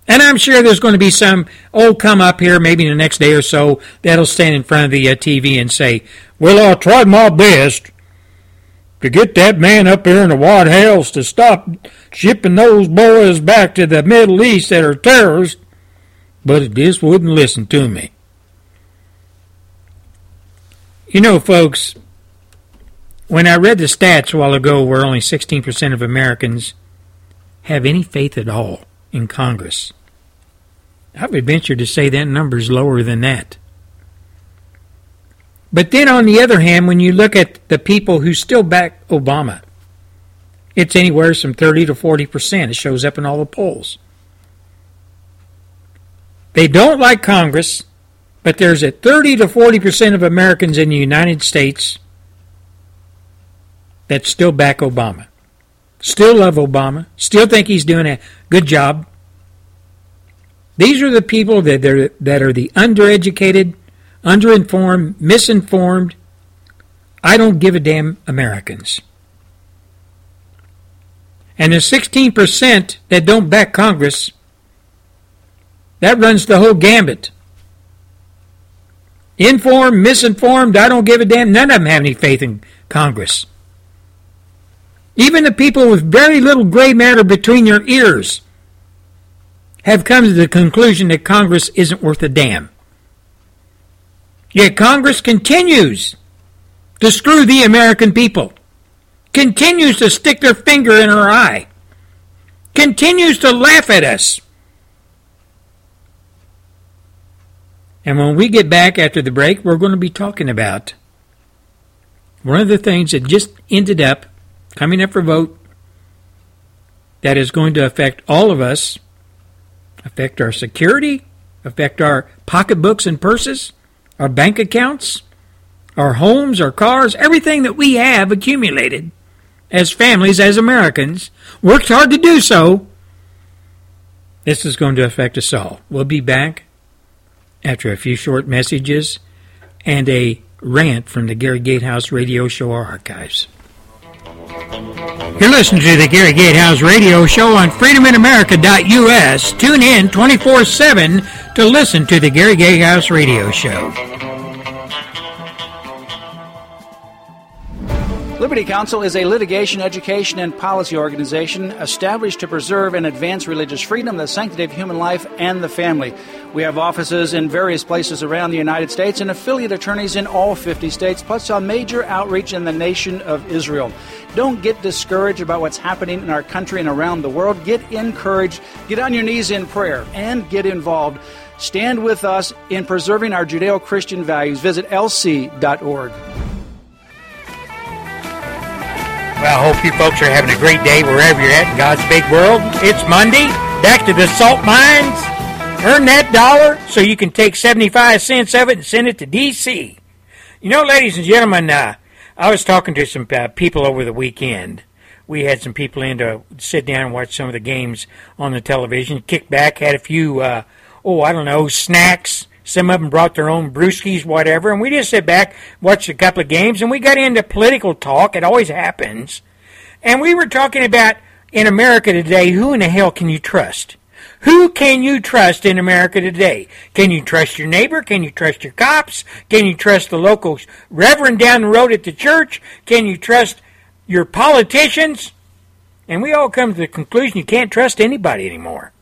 And I'm sure there's going to be some old come up here, maybe in the next day or so, that'll stand in front of the uh, TV and say, Well, I tried my best to get that man up here in the White House to stop shipping those boys back to the Middle East that are terrorists, but it just wouldn't listen to me. You know, folks, when I read the stats a while ago where only 16% of Americans have any faith at all, in Congress. I would venture to say that number is lower than that. But then, on the other hand, when you look at the people who still back Obama, it's anywhere from 30 to 40 percent. It shows up in all the polls. They don't like Congress, but there's a 30 to 40 percent of Americans in the United States that still back Obama. Still love Obama. Still think he's doing a good job. These are the people that are, that are the undereducated, underinformed, misinformed, I don't give a damn Americans. And the 16% that don't back Congress, that runs the whole gambit. Informed, misinformed, I don't give a damn. None of them have any faith in Congress. Even the people with very little gray matter between your ears have come to the conclusion that Congress isn't worth a damn. Yet Congress continues to screw the American people, continues to stick their finger in our eye, continues to laugh at us. And when we get back after the break, we're going to be talking about one of the things that just ended up coming up for vote that is going to affect all of us, affect our security, affect our pocketbooks and purses, our bank accounts, our homes, our cars, everything that we have accumulated as families, as Americans, worked hard to do so. This is going to affect us all. We'll be back after a few short messages and a rant from the Gary Gatehouse Radio Show archives. You're listening to the Gary Gatehouse Radio Show on freedominamerica.us. Tune in 24 7 to listen to the Gary Gatehouse Radio Show. Liberty Counsel is a litigation, education, and policy organization established to preserve and advance religious freedom, the sanctity of human life, and the family. We have offices in various places around the United States and affiliate attorneys in all 50 states, plus a major outreach in the nation of Israel. Don't get discouraged about what's happening in our country and around the world. Get encouraged, get on your knees in prayer, and get involved. Stand with us in preserving our Judeo Christian values. Visit lc.org. Well, I hope you folks are having a great day wherever you're at in God's big world. It's Monday. Back to the salt mines. Earn that dollar so you can take 75 cents of it and send it to D.C. You know, ladies and gentlemen, uh, I was talking to some uh, people over the weekend. We had some people in to sit down and watch some of the games on the television, kick back, had a few, uh, oh, I don't know, snacks. Some of them brought their own brewskis, whatever, and we just sat back, watched a couple of games, and we got into political talk. It always happens. And we were talking about in America today, who in the hell can you trust? Who can you trust in America today? Can you trust your neighbor? Can you trust your cops? Can you trust the local reverend down the road at the church? Can you trust your politicians? And we all come to the conclusion you can't trust anybody anymore.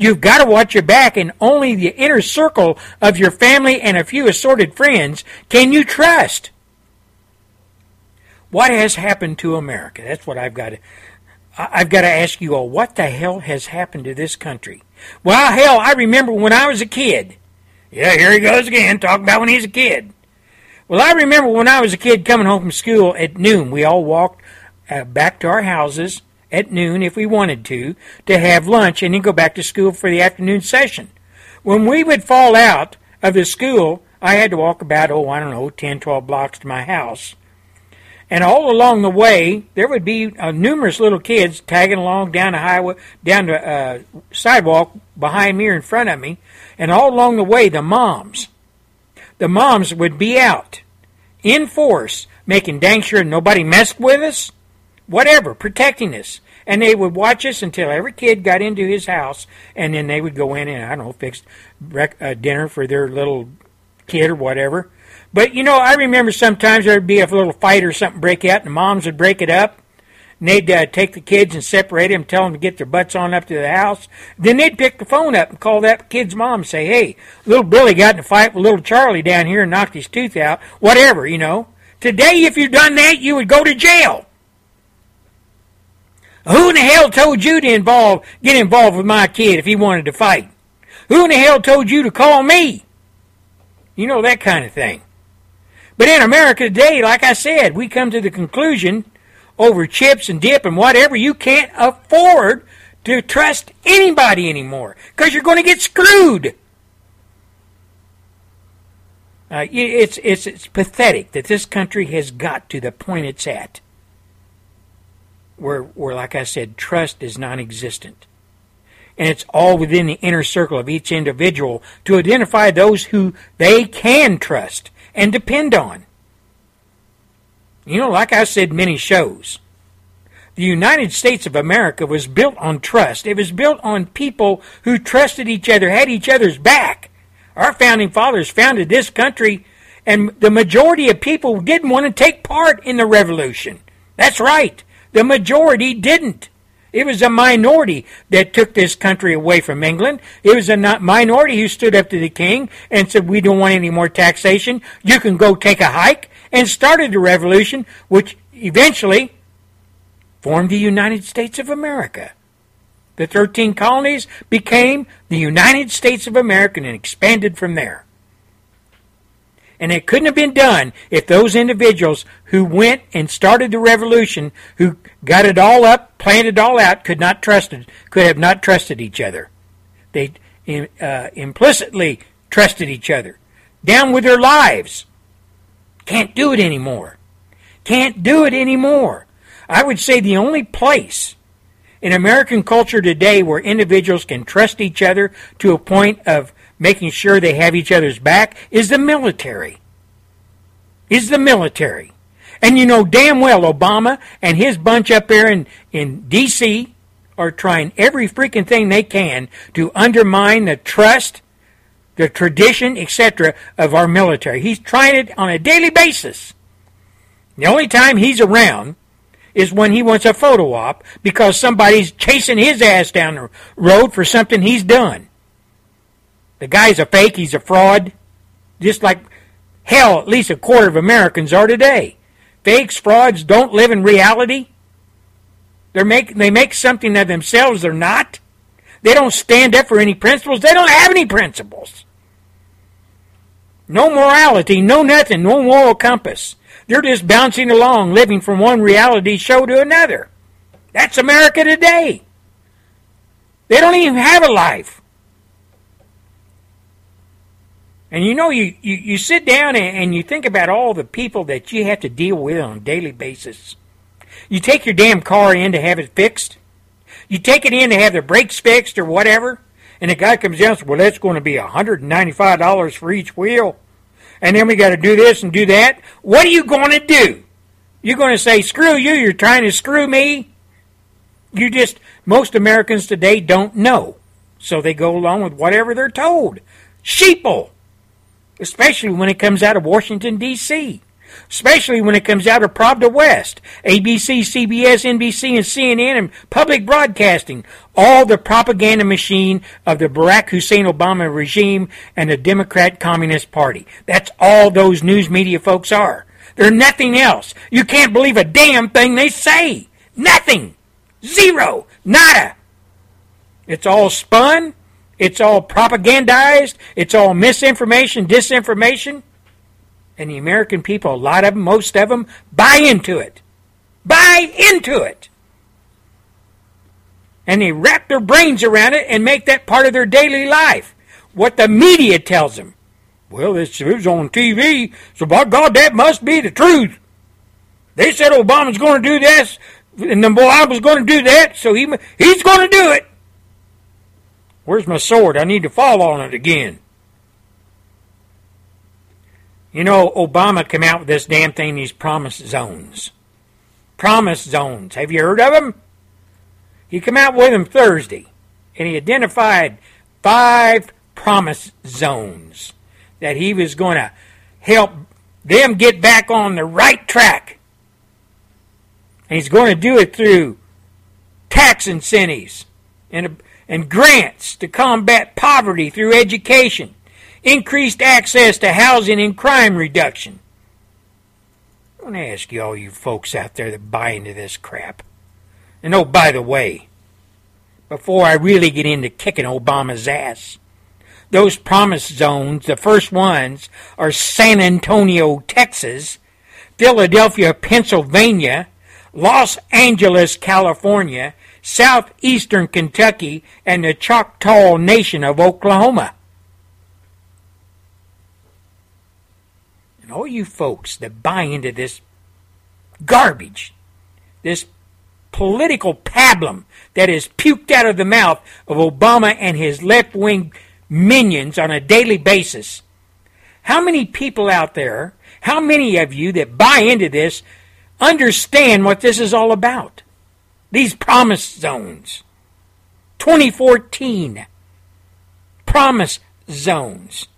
You've got to watch your back, and only the inner circle of your family and a few assorted friends can you trust. What has happened to America? That's what I've got to. I've got to ask you all, what the hell has happened to this country? Well, hell, I remember when I was a kid. Yeah, here he goes again, talking about when he's a kid. Well, I remember when I was a kid coming home from school at noon. We all walked uh, back to our houses at noon if we wanted to, to have lunch and then go back to school for the afternoon session. When we would fall out of the school, I had to walk about, oh, I don't know, 10, 12 blocks to my house. And all along the way, there would be uh, numerous little kids tagging along down the highway, down the uh, sidewalk behind me or in front of me. And all along the way, the moms, the moms would be out in force, making dang sure nobody messed with us, whatever, protecting us. And they would watch us until every kid got into his house, and then they would go in and, I don't know, fix rec- uh, dinner for their little kid or whatever. But you know, I remember sometimes there'd be a little fight or something break out, and the moms would break it up. And they'd uh, take the kids and separate them, tell them to get their butts on up to the house. Then they'd pick the phone up and call that kid's mom and say, "Hey, little Billy got in a fight with little Charlie down here and knocked his tooth out. Whatever, you know. Today, if you'd done that, you would go to jail." Who in the hell told you to involve, get involved with my kid if he wanted to fight? Who in the hell told you to call me? You know, that kind of thing. But in America today, like I said, we come to the conclusion over chips and dip and whatever, you can't afford to trust anybody anymore because you're going to get screwed. Uh, it's, it's, it's pathetic that this country has got to the point it's at where, where, like I said, trust is non existent. And it's all within the inner circle of each individual to identify those who they can trust and depend on. You know, like I said many shows, the United States of America was built on trust. It was built on people who trusted each other, had each other's back. Our founding fathers founded this country, and the majority of people didn't want to take part in the revolution. That's right. The majority didn't. It was a minority that took this country away from England. It was a minority who stood up to the king and said, We don't want any more taxation. You can go take a hike, and started the revolution, which eventually formed the United States of America. The 13 colonies became the United States of America and expanded from there. And it couldn't have been done if those individuals who went and started the revolution, who got it all up, planned it all out, could not trust it, could have not trusted each other. They uh, implicitly trusted each other. Down with their lives. Can't do it anymore. Can't do it anymore. I would say the only place in American culture today where individuals can trust each other to a point of making sure they have each other's back is the military. Is the military. And you know damn well Obama and his bunch up there in, in D.C. are trying every freaking thing they can to undermine the trust, the tradition, etc. of our military. He's trying it on a daily basis. The only time he's around is when he wants a photo op because somebody's chasing his ass down the road for something he's done. The guy's a fake, he's a fraud, just like hell, at least a quarter of Americans are today. Fakes, frauds don't live in reality. They make they make something of themselves they're not. They don't stand up for any principles. They don't have any principles. No morality, no nothing, no moral compass. They're just bouncing along, living from one reality show to another. That's America today. They don't even have a life. And you know, you, you, you sit down and, and you think about all the people that you have to deal with on a daily basis. You take your damn car in to have it fixed. You take it in to have the brakes fixed or whatever. And the guy comes down and says, well, that's going to be $195 for each wheel. And then we got to do this and do that. What are you going to do? You're going to say, screw you, you're trying to screw me? You just, most Americans today don't know. So they go along with whatever they're told. Sheeple especially when it comes out of Washington, D.C., especially when it comes out of Pravda West, ABC, CBS, NBC, and CNN, and public broadcasting, all the propaganda machine of the Barack Hussein Obama regime and the Democrat Communist Party. That's all those news media folks are. They're nothing else. You can't believe a damn thing they say. Nothing. Zero. Nada. It's all spun. It's all propagandized. It's all misinformation, disinformation. And the American people, a lot of them, most of them, buy into it. Buy into it. And they wrap their brains around it and make that part of their daily life. What the media tells them. Well, this was on TV, so by God, that must be the truth. They said Obama's going to do this, and Obama's going to do that, so he he's going to do it. Where's my sword? I need to fall on it again. You know, Obama came out with this damn thing, these promise zones. Promise zones. Have you heard of them? He came out with them Thursday, and he identified five promise zones that he was going to help them get back on the right track. And he's going to do it through tax incentives and and grants to combat poverty through education, increased access to housing and crime reduction. I want to ask you all you folks out there that buy into this crap. And oh, by the way, before I really get into kicking Obama's ass, those promise zones, the first ones are San Antonio, Texas, Philadelphia, Pennsylvania, Los Angeles, California, southeastern Kentucky, and the Choctaw Nation of Oklahoma. And all you folks that buy into this garbage, this political pablum that is puked out of the mouth of Obama and his left wing minions on a daily basis. How many people out there, how many of you that buy into this understand what this is all about? These promise zones. 2014 promise zones.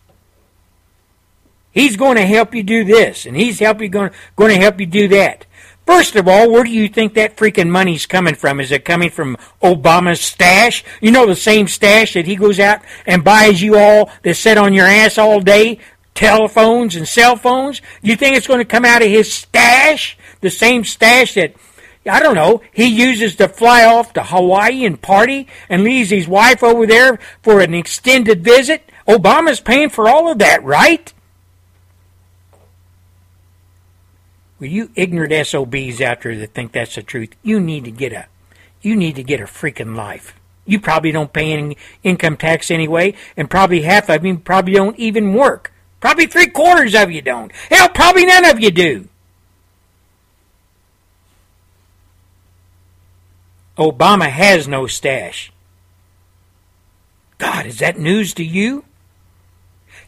He's going to help you do this, and he's help you going, going to help you do that. First of all, where do you think that freaking money's coming from? Is it coming from Obama's stash? You know the same stash that he goes out and buys you all that sit on your ass all day, telephones and cell phones? You think it's going to come out of his stash? The same stash that I don't know, he uses to fly off to Hawaii and party and leaves his wife over there for an extended visit. Obama's paying for all of that, right? Well, you ignorant SOBs out there that think that's the truth, you need to get a you need to get a freaking life. You probably don't pay any income tax anyway, and probably half of you probably don't even work. Probably three quarters of you don't. Hell, probably none of you do. Obama has no stash. God, is that news to you?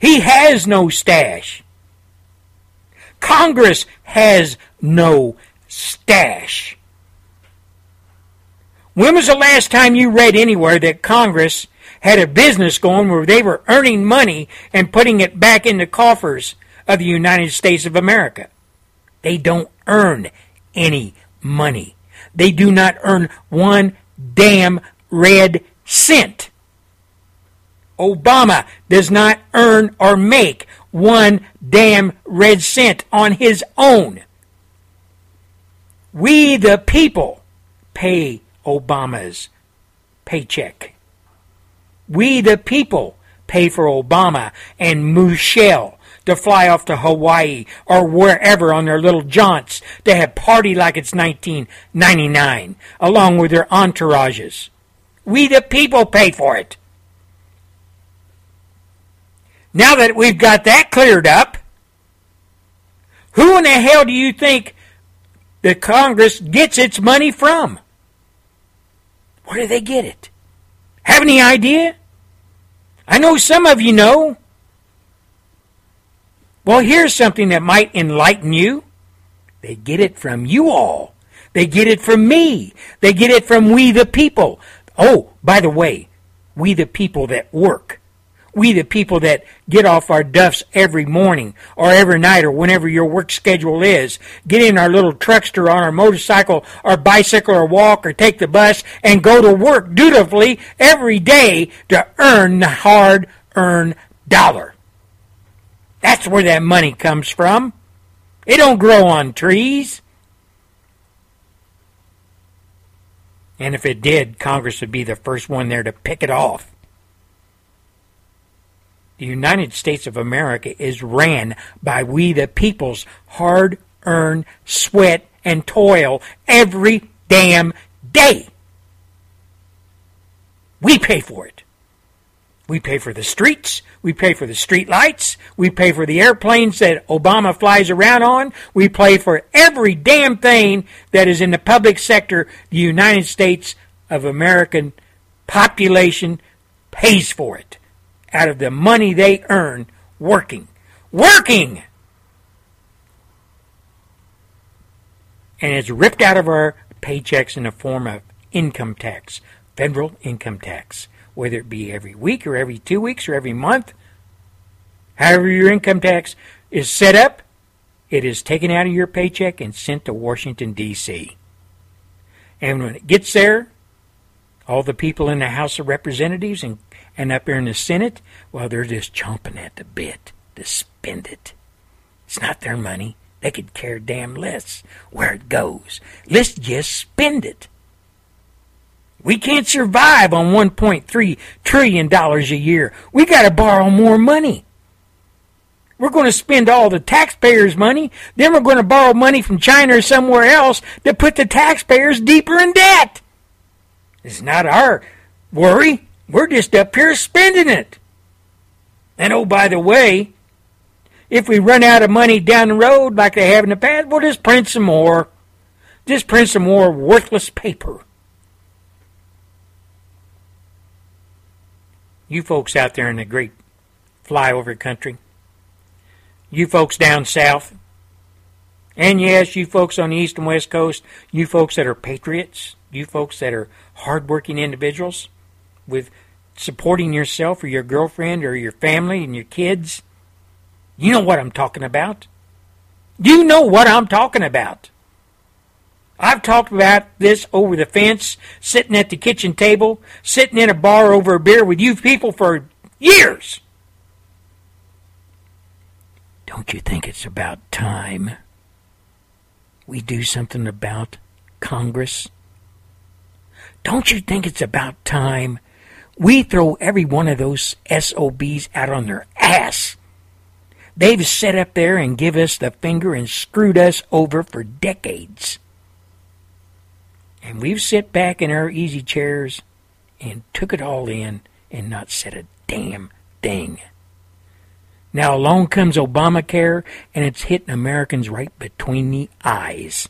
He has no stash. Congress has no stash. When was the last time you read anywhere that Congress had a business going where they were earning money and putting it back in the coffers of the United States of America? They don't earn any money. They do not earn one damn red cent. Obama does not earn or make one damn red cent on his own. We, the people, pay Obama's paycheck. We, the people, pay for Obama and Michelle to fly off to Hawaii or wherever on their little jaunts to have party like it's 1999, along with their entourages. We the people pay for it. Now that we've got that cleared up, who in the hell do you think the Congress gets its money from? Where do they get it? Have any idea? I know some of you know. Well, here's something that might enlighten you. They get it from you all. They get it from me. They get it from we the people. Oh, by the way, we the people that work. We the people that get off our duffs every morning or every night or whenever your work schedule is, get in our little truckster on our motorcycle or bicycle or walk or take the bus and go to work dutifully every day to earn the hard earned dollar. That's where that money comes from. It don't grow on trees. And if it did, Congress would be the first one there to pick it off. The United States of America is ran by we the people's hard earned sweat and toil every damn day. We pay for it. We pay for the streets. We pay for the street lights. We pay for the airplanes that Obama flies around on. We pay for every damn thing that is in the public sector the United States of American population pays for it out of the money they earn working. Working! And it's ripped out of our paychecks in the form of income tax, federal income tax, whether it be every week or every two weeks or every month. However, your income tax is set up, it is taken out of your paycheck and sent to Washington, D.C. And when it gets there, all the people in the House of Representatives and and up here in the Senate, well, they're just chomping at the bit to spend it. It's not their money. They could care damn less where it goes. Let's just spend it. We can't survive on $1.3 trillion a year. We got to borrow more money. We're going to spend all the taxpayers' money, then we're going to borrow money from China or somewhere else to put the taxpayers deeper in debt. It's not our worry. We're just up here spending it. And oh, by the way, if we run out of money down the road like they have in the past, we'll just print some more. Just print some more worthless paper. You folks out there in the great flyover country, you folks down south, and yes, you folks on the east and west coast, you folks that are patriots, you folks that are hardworking individuals, with supporting yourself or your girlfriend or your family and your kids. You know what I'm talking about. You know what I'm talking about. I've talked about this over the fence, sitting at the kitchen table, sitting in a bar over a beer with you people for years. Don't you think it's about time we do something about Congress? Don't you think it's about time we throw every one of those SOBs out on their ass. They've sat up there and give us the finger and screwed us over for decades. And we've sit back in our easy chairs and took it all in and not said a damn thing. Now along comes Obamacare and it's hitting Americans right between the eyes.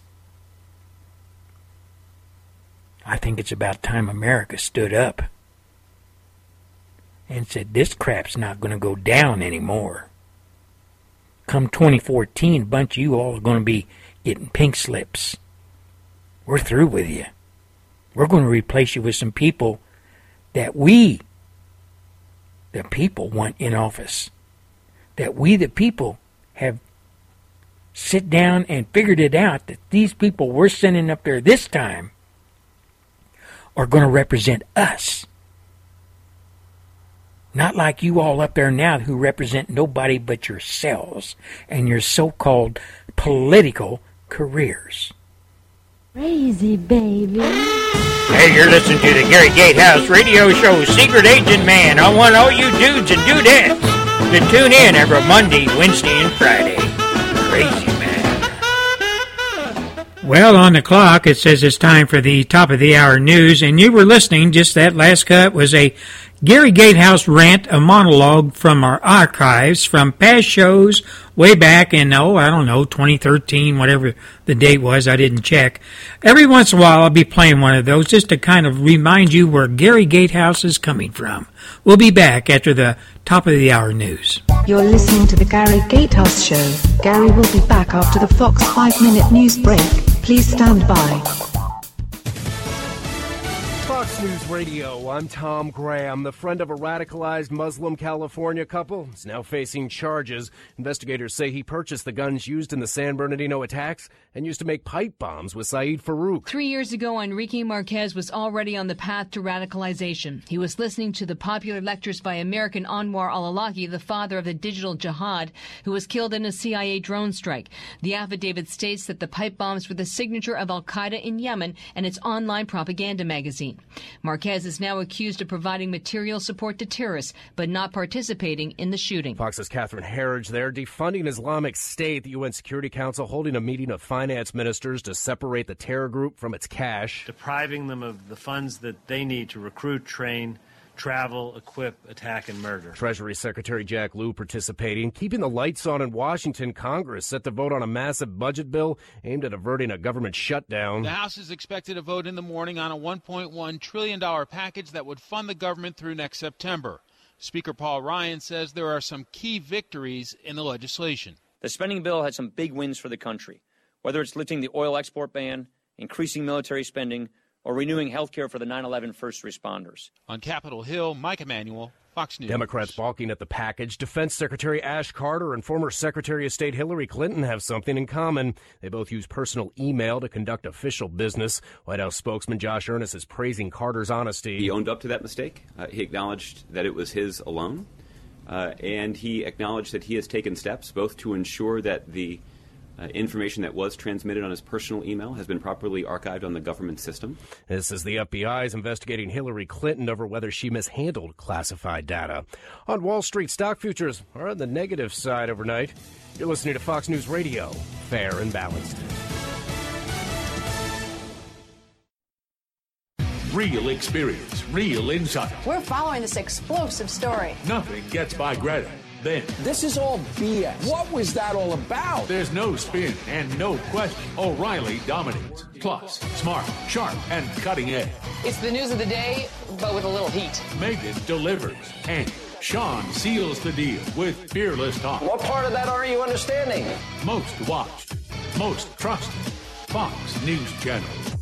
I think it's about time America stood up and said, This crap's not going to go down anymore. Come 2014, a bunch of you all are going to be getting pink slips. We're through with you. We're going to replace you with some people that we, the people, want in office. That we, the people, have sit down and figured it out that these people we're sending up there this time are going to represent us not like you all up there now who represent nobody but yourselves and your so called political careers. Crazy baby. Hey, you're listening to the Gary Gatehouse radio show, Secret Agent Man. I want all you dudes and dudettes to tune in every Monday, Wednesday, and Friday. Crazy man. Well, on the clock, it says it's time for the top of the hour news, and you were listening. Just that last cut was a Gary Gatehouse rant, a monologue from our archives from past shows way back in, oh, I don't know, 2013, whatever the date was. I didn't check. Every once in a while, I'll be playing one of those just to kind of remind you where Gary Gatehouse is coming from. We'll be back after the top of the hour news. You're listening to the Gary Gatehouse Show. Gary will be back after the Fox 5 Minute News break. Please stand by. Fox News Radio, I'm Tom Graham. The friend of a radicalized Muslim California couple is now facing charges. Investigators say he purchased the guns used in the San Bernardino attacks and used to make pipe bombs with Syed Farook. Three years ago, Enrique Marquez was already on the path to radicalization. He was listening to the popular lectures by American Anwar al-Awlaki, the father of the digital jihad, who was killed in a CIA drone strike. The affidavit states that the pipe bombs were the signature of al-Qaeda in Yemen and its online propaganda magazine. Marquez is now accused of providing material support to terrorists, but not participating in the shooting. Fox's Catherine Herridge there defunding Islamic State. The UN Security Council holding a meeting of finance ministers to separate the terror group from its cash, depriving them of the funds that they need to recruit, train, travel, equip, attack, and murder. Treasury Secretary Jack Lew participating, keeping the lights on in Washington. Congress set to vote on a massive budget bill aimed at averting a government shutdown. The House is expected to vote in the morning on a $1.1 trillion package that would fund the government through next September. Speaker Paul Ryan says there are some key victories in the legislation. The spending bill had some big wins for the country, whether it's lifting the oil export ban, increasing military spending, or renewing health care for the 9 11 first responders. On Capitol Hill, Mike Emanuel, Fox News. Democrats balking at the package. Defense Secretary Ash Carter and former Secretary of State Hillary Clinton have something in common. They both use personal email to conduct official business. White House spokesman Josh Earnest is praising Carter's honesty. He owned up to that mistake. Uh, he acknowledged that it was his alone. Uh, and he acknowledged that he has taken steps both to ensure that the uh, information that was transmitted on his personal email has been properly archived on the government system. This is the FBI is investigating Hillary Clinton over whether she mishandled classified data. On Wall Street, stock futures are on the negative side overnight. You're listening to Fox News Radio, fair and balanced. Real experience, real insight. We're following this explosive story. Nothing gets by Greta then. This is all BS. What was that all about? There's no spin and no question. O'Reilly dominates. Plus, smart, sharp, and cutting edge. It's the news of the day, but with a little heat. Megyn delivers. And Sean seals the deal with fearless talk. What part of that are you understanding? Most watched, most trusted. Fox News Channel.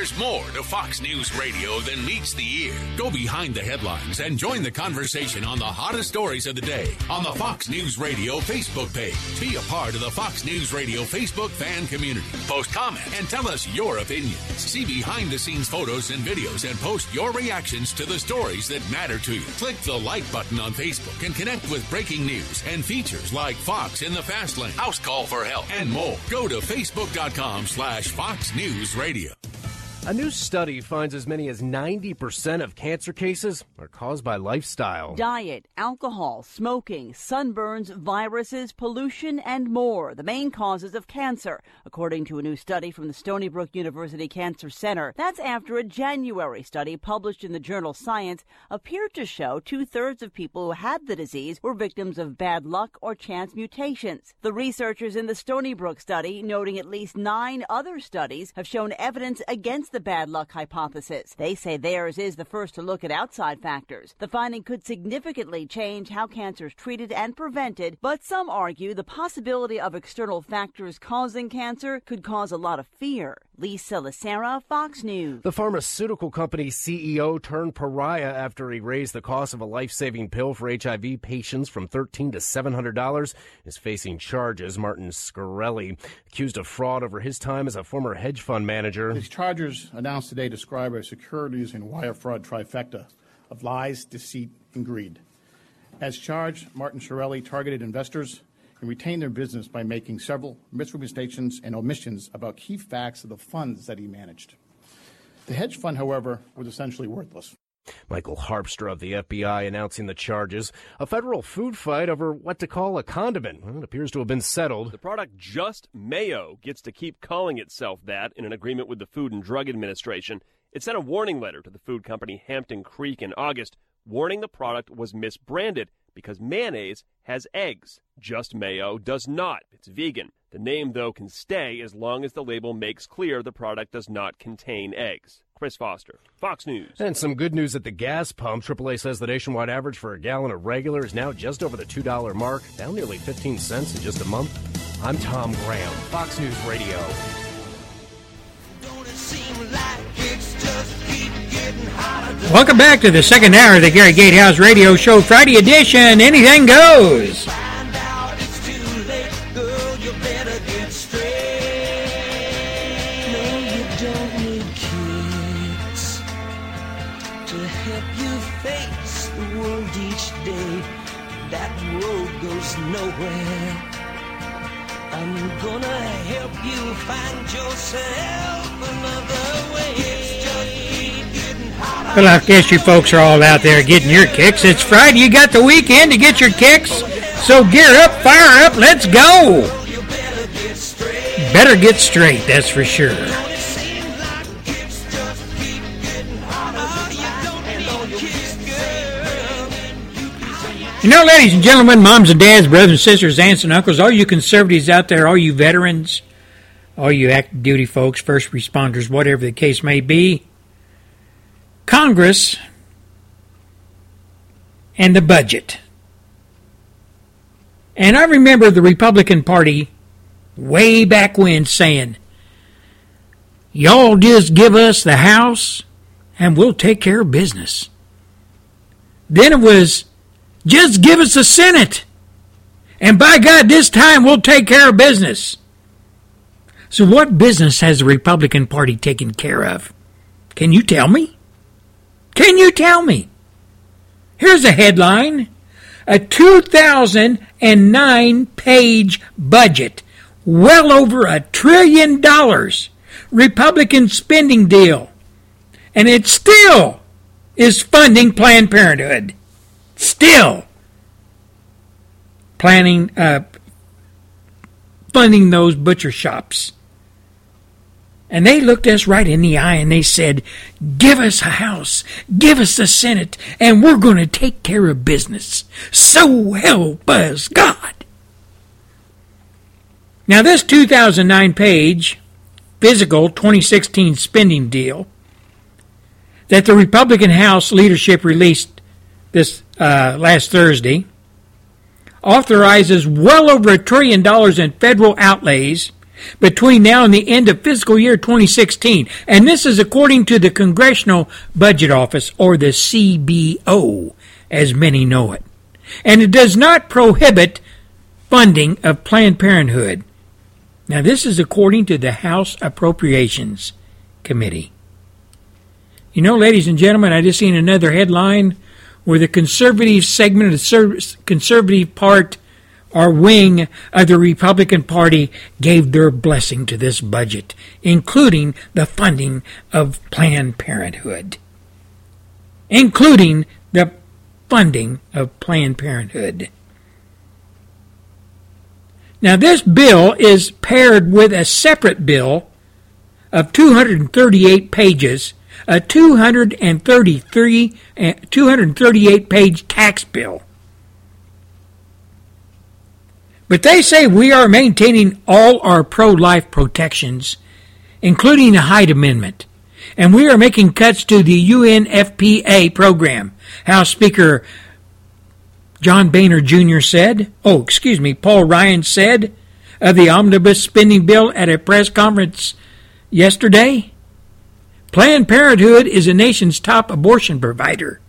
There's more to Fox News Radio than meets the ear. Go behind the headlines and join the conversation on the hottest stories of the day on the Fox News Radio Facebook page. Be a part of the Fox News Radio Facebook fan community. Post comments and tell us your opinions. See behind the scenes photos and videos and post your reactions to the stories that matter to you. Click the like button on Facebook and connect with breaking news and features like Fox in the Fast Lane, House Call for Help, and more. Go to facebook.com slash Fox News Radio. A new study finds as many as 90% of cancer cases are caused by lifestyle. Diet, alcohol, smoking, sunburns, viruses, pollution, and more. The main causes of cancer, according to a new study from the Stony Brook University Cancer Center. That's after a January study published in the journal Science appeared to show two thirds of people who had the disease were victims of bad luck or chance mutations. The researchers in the Stony Brook study, noting at least nine other studies, have shown evidence against the bad luck hypothesis. They say theirs is the first to look at outside factors. The finding could significantly change how cancer is treated and prevented, but some argue the possibility of external factors causing cancer could cause a lot of fear. Lisa Lacera, Fox News. The pharmaceutical company's CEO turned pariah after he raised the cost of a life-saving pill for HIV patients from 13 to $700. Is facing charges. Martin Shkreli, accused of fraud over his time as a former hedge fund manager. His charges announced today describe a securities and wire fraud trifecta of lies, deceit, and greed. As charged, Martin Shkreli targeted investors and retained their business by making several misrepresentations and omissions about key facts of the funds that he managed. The hedge fund, however, was essentially worthless. Michael Harpster of the FBI announcing the charges. A federal food fight over what to call a condiment. Well, it appears to have been settled. The product Just Mayo gets to keep calling itself that in an agreement with the Food and Drug Administration. It sent a warning letter to the food company Hampton Creek in August, warning the product was misbranded because mayonnaise has eggs. Just Mayo does not. It's vegan. The name, though, can stay as long as the label makes clear the product does not contain eggs. Chris Foster, Fox News. And some good news at the gas pump. AAA says the nationwide average for a gallon of regular is now just over the $2 mark, down nearly 15 cents in just a month. I'm Tom Graham, Fox News Radio. Welcome back to the second hour of the Gary Gatehouse Radio Show, Friday edition. Anything goes. nowhere. I'm gonna help you find yourself Well, I guess you folks are all out there getting your kicks. It's Friday. You got the weekend to get your kicks. So gear up, fire up, let's go. Better get straight, that's for sure. You know, ladies and gentlemen, moms and dads, brothers and sisters, aunts and uncles, all you conservatives out there, all you veterans, all you active duty folks, first responders, whatever the case may be, Congress and the budget. And I remember the Republican Party way back when saying, Y'all just give us the House and we'll take care of business. Then it was, just give us the Senate. And by God, this time we'll take care of business. So, what business has the Republican Party taken care of? Can you tell me? Can you tell me? Here's a headline a 2009 page budget, well over a trillion dollars, Republican spending deal. And it still is funding Planned Parenthood. Still planning, uh, funding those butcher shops. And they looked us right in the eye and they said, Give us a House, give us a Senate, and we're going to take care of business. So help us God. Now, this 2009 page, physical 2016 spending deal that the Republican House leadership released this uh, last Thursday authorizes well over a trillion dollars in federal outlays between now and the end of fiscal year 2016. And this is according to the Congressional Budget Office, or the CBO, as many know it. And it does not prohibit funding of Planned Parenthood. Now, this is according to the House Appropriations Committee. You know, ladies and gentlemen, I just seen another headline where the conservative segment of the conservative part or wing of the Republican Party gave their blessing to this budget, including the funding of Planned Parenthood. Including the funding of Planned Parenthood. Now, this bill is paired with a separate bill of 238 pages, a 233, uh, 238 page tax bill. But they say we are maintaining all our pro life protections, including the Hyde Amendment. And we are making cuts to the UNFPA program. House Speaker John Boehner Jr. said, oh, excuse me, Paul Ryan said of the omnibus spending bill at a press conference yesterday. Planned Parenthood is the nation's top abortion provider.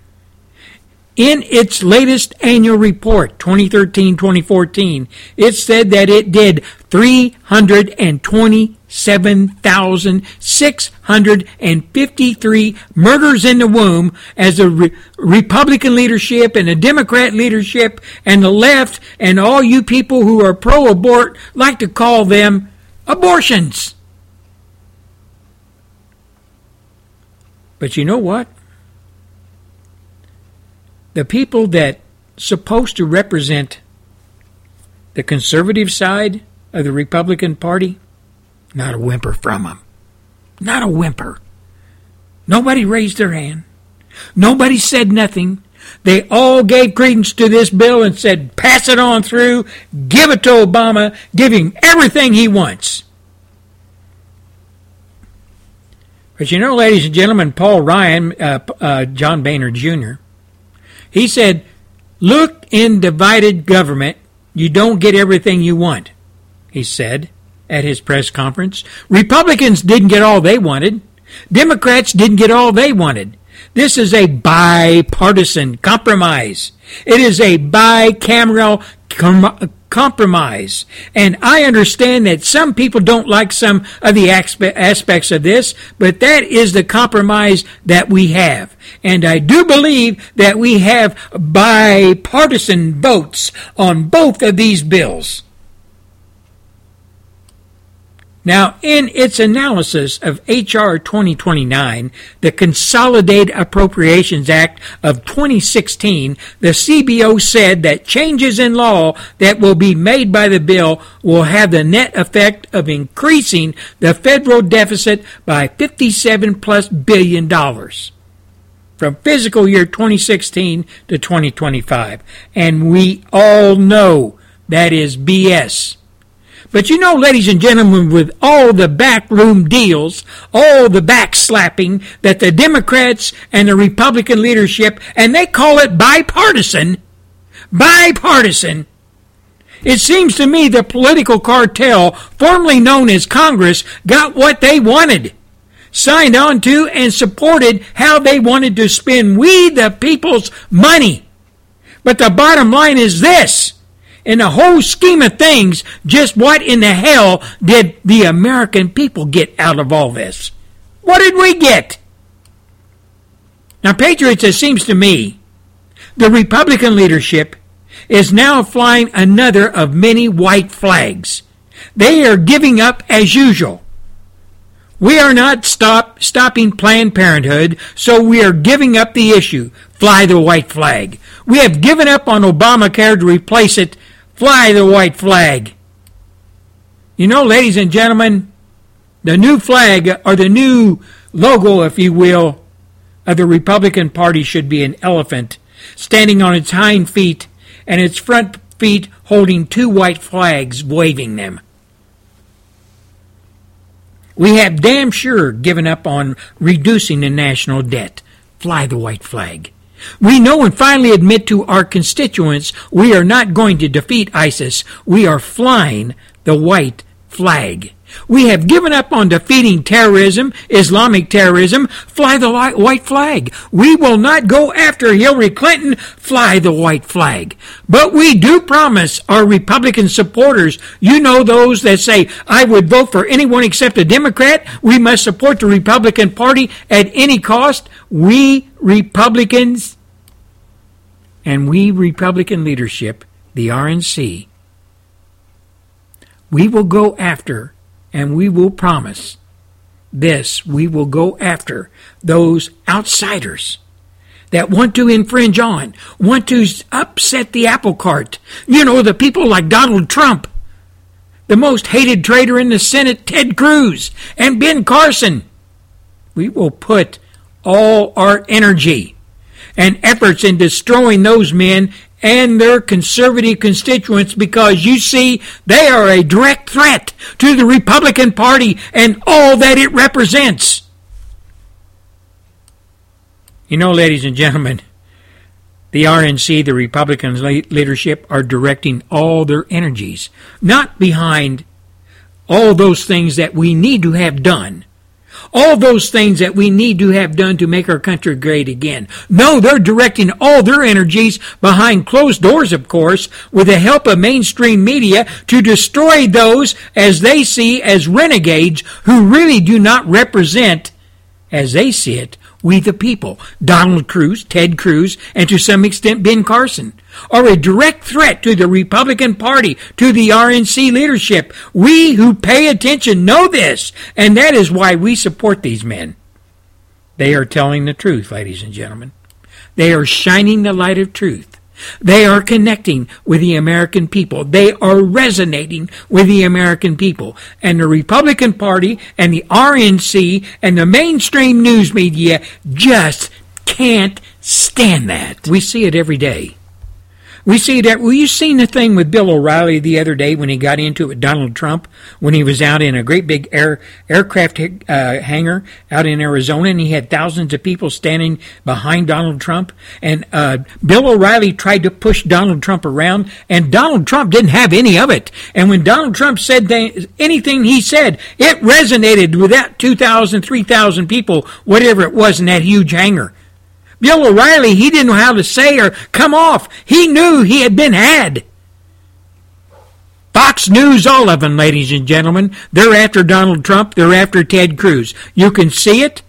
In its latest annual report, 2013 2014, it said that it did 327,653 murders in the womb as the re- Republican leadership and the Democrat leadership and the left and all you people who are pro abort like to call them abortions. But you know what? The people that supposed to represent the conservative side of the Republican Party, not a whimper from them. Not a whimper. Nobody raised their hand. Nobody said nothing. They all gave credence to this bill and said, pass it on through, give it to Obama, give him everything he wants. But you know, ladies and gentlemen, Paul Ryan, uh, uh, John Boehner Jr., he said, look in divided government, you don't get everything you want, he said at his press conference. Republicans didn't get all they wanted. Democrats didn't get all they wanted. This is a bipartisan compromise. It is a bicameral compromise. And I understand that some people don't like some of the aspects of this, but that is the compromise that we have. And I do believe that we have bipartisan votes on both of these bills. Now, in its analysis of H.R. 2029, the Consolidated Appropriations Act of 2016, the CBO said that changes in law that will be made by the bill will have the net effect of increasing the federal deficit by 57 plus billion dollars from fiscal year 2016 to 2025. And we all know that is BS. But you know, ladies and gentlemen, with all the backroom deals, all the backslapping that the Democrats and the Republican leadership, and they call it bipartisan, bipartisan, it seems to me the political cartel, formerly known as Congress, got what they wanted, signed on to, and supported how they wanted to spend we, the people's money. But the bottom line is this in the whole scheme of things, just what in the hell did the American people get out of all this? What did we get? Now, Patriots, it seems to me, the Republican leadership is now flying another of many white flags. They are giving up as usual. We are not stop, stopping Planned Parenthood, so we are giving up the issue. Fly the white flag. We have given up on Obamacare to replace it Fly the white flag. You know, ladies and gentlemen, the new flag, or the new logo, if you will, of the Republican Party should be an elephant standing on its hind feet and its front feet holding two white flags, waving them. We have damn sure given up on reducing the national debt. Fly the white flag. We know and finally admit to our constituents we are not going to defeat ISIS. We are flying the white flag. We have given up on defeating terrorism, Islamic terrorism. Fly the white flag. We will not go after Hillary Clinton. Fly the white flag. But we do promise our Republican supporters, you know those that say, I would vote for anyone except a Democrat. We must support the Republican Party at any cost. We Republicans and we Republican leadership, the RNC, we will go after and we will promise this we will go after those outsiders that want to infringe on, want to upset the apple cart. You know, the people like Donald Trump, the most hated traitor in the Senate, Ted Cruz, and Ben Carson. We will put all our energy and efforts in destroying those men and their conservative constituents because you see, they are a direct threat to the Republican Party and all that it represents. You know, ladies and gentlemen, the RNC, the Republican leadership, are directing all their energies not behind all those things that we need to have done all those things that we need to have done to make our country great again. No, they're directing all their energies behind closed doors, of course, with the help of mainstream media to destroy those as they see as renegades who really do not represent, as they see it, we the people, Donald Cruz, Ted Cruz, and to some extent Ben Carson, are a direct threat to the Republican Party, to the RNC leadership. We who pay attention know this, and that is why we support these men. They are telling the truth, ladies and gentlemen. They are shining the light of truth. They are connecting with the American people. They are resonating with the American people. And the Republican Party and the RNC and the mainstream news media just can't stand that. We see it every day. We see that. Well, you seen the thing with Bill O'Reilly the other day when he got into it with Donald Trump when he was out in a great big air aircraft uh, hangar out in Arizona, and he had thousands of people standing behind Donald Trump. And uh, Bill O'Reilly tried to push Donald Trump around, and Donald Trump didn't have any of it. And when Donald Trump said th- anything he said, it resonated with that 2,000, 3,000 people, whatever it was in that huge hangar. Bill O'Reilly, he didn't know how to say or come off. He knew he had been had. Fox News, all of them, ladies and gentlemen. They're after Donald Trump. They're after Ted Cruz. You can see it.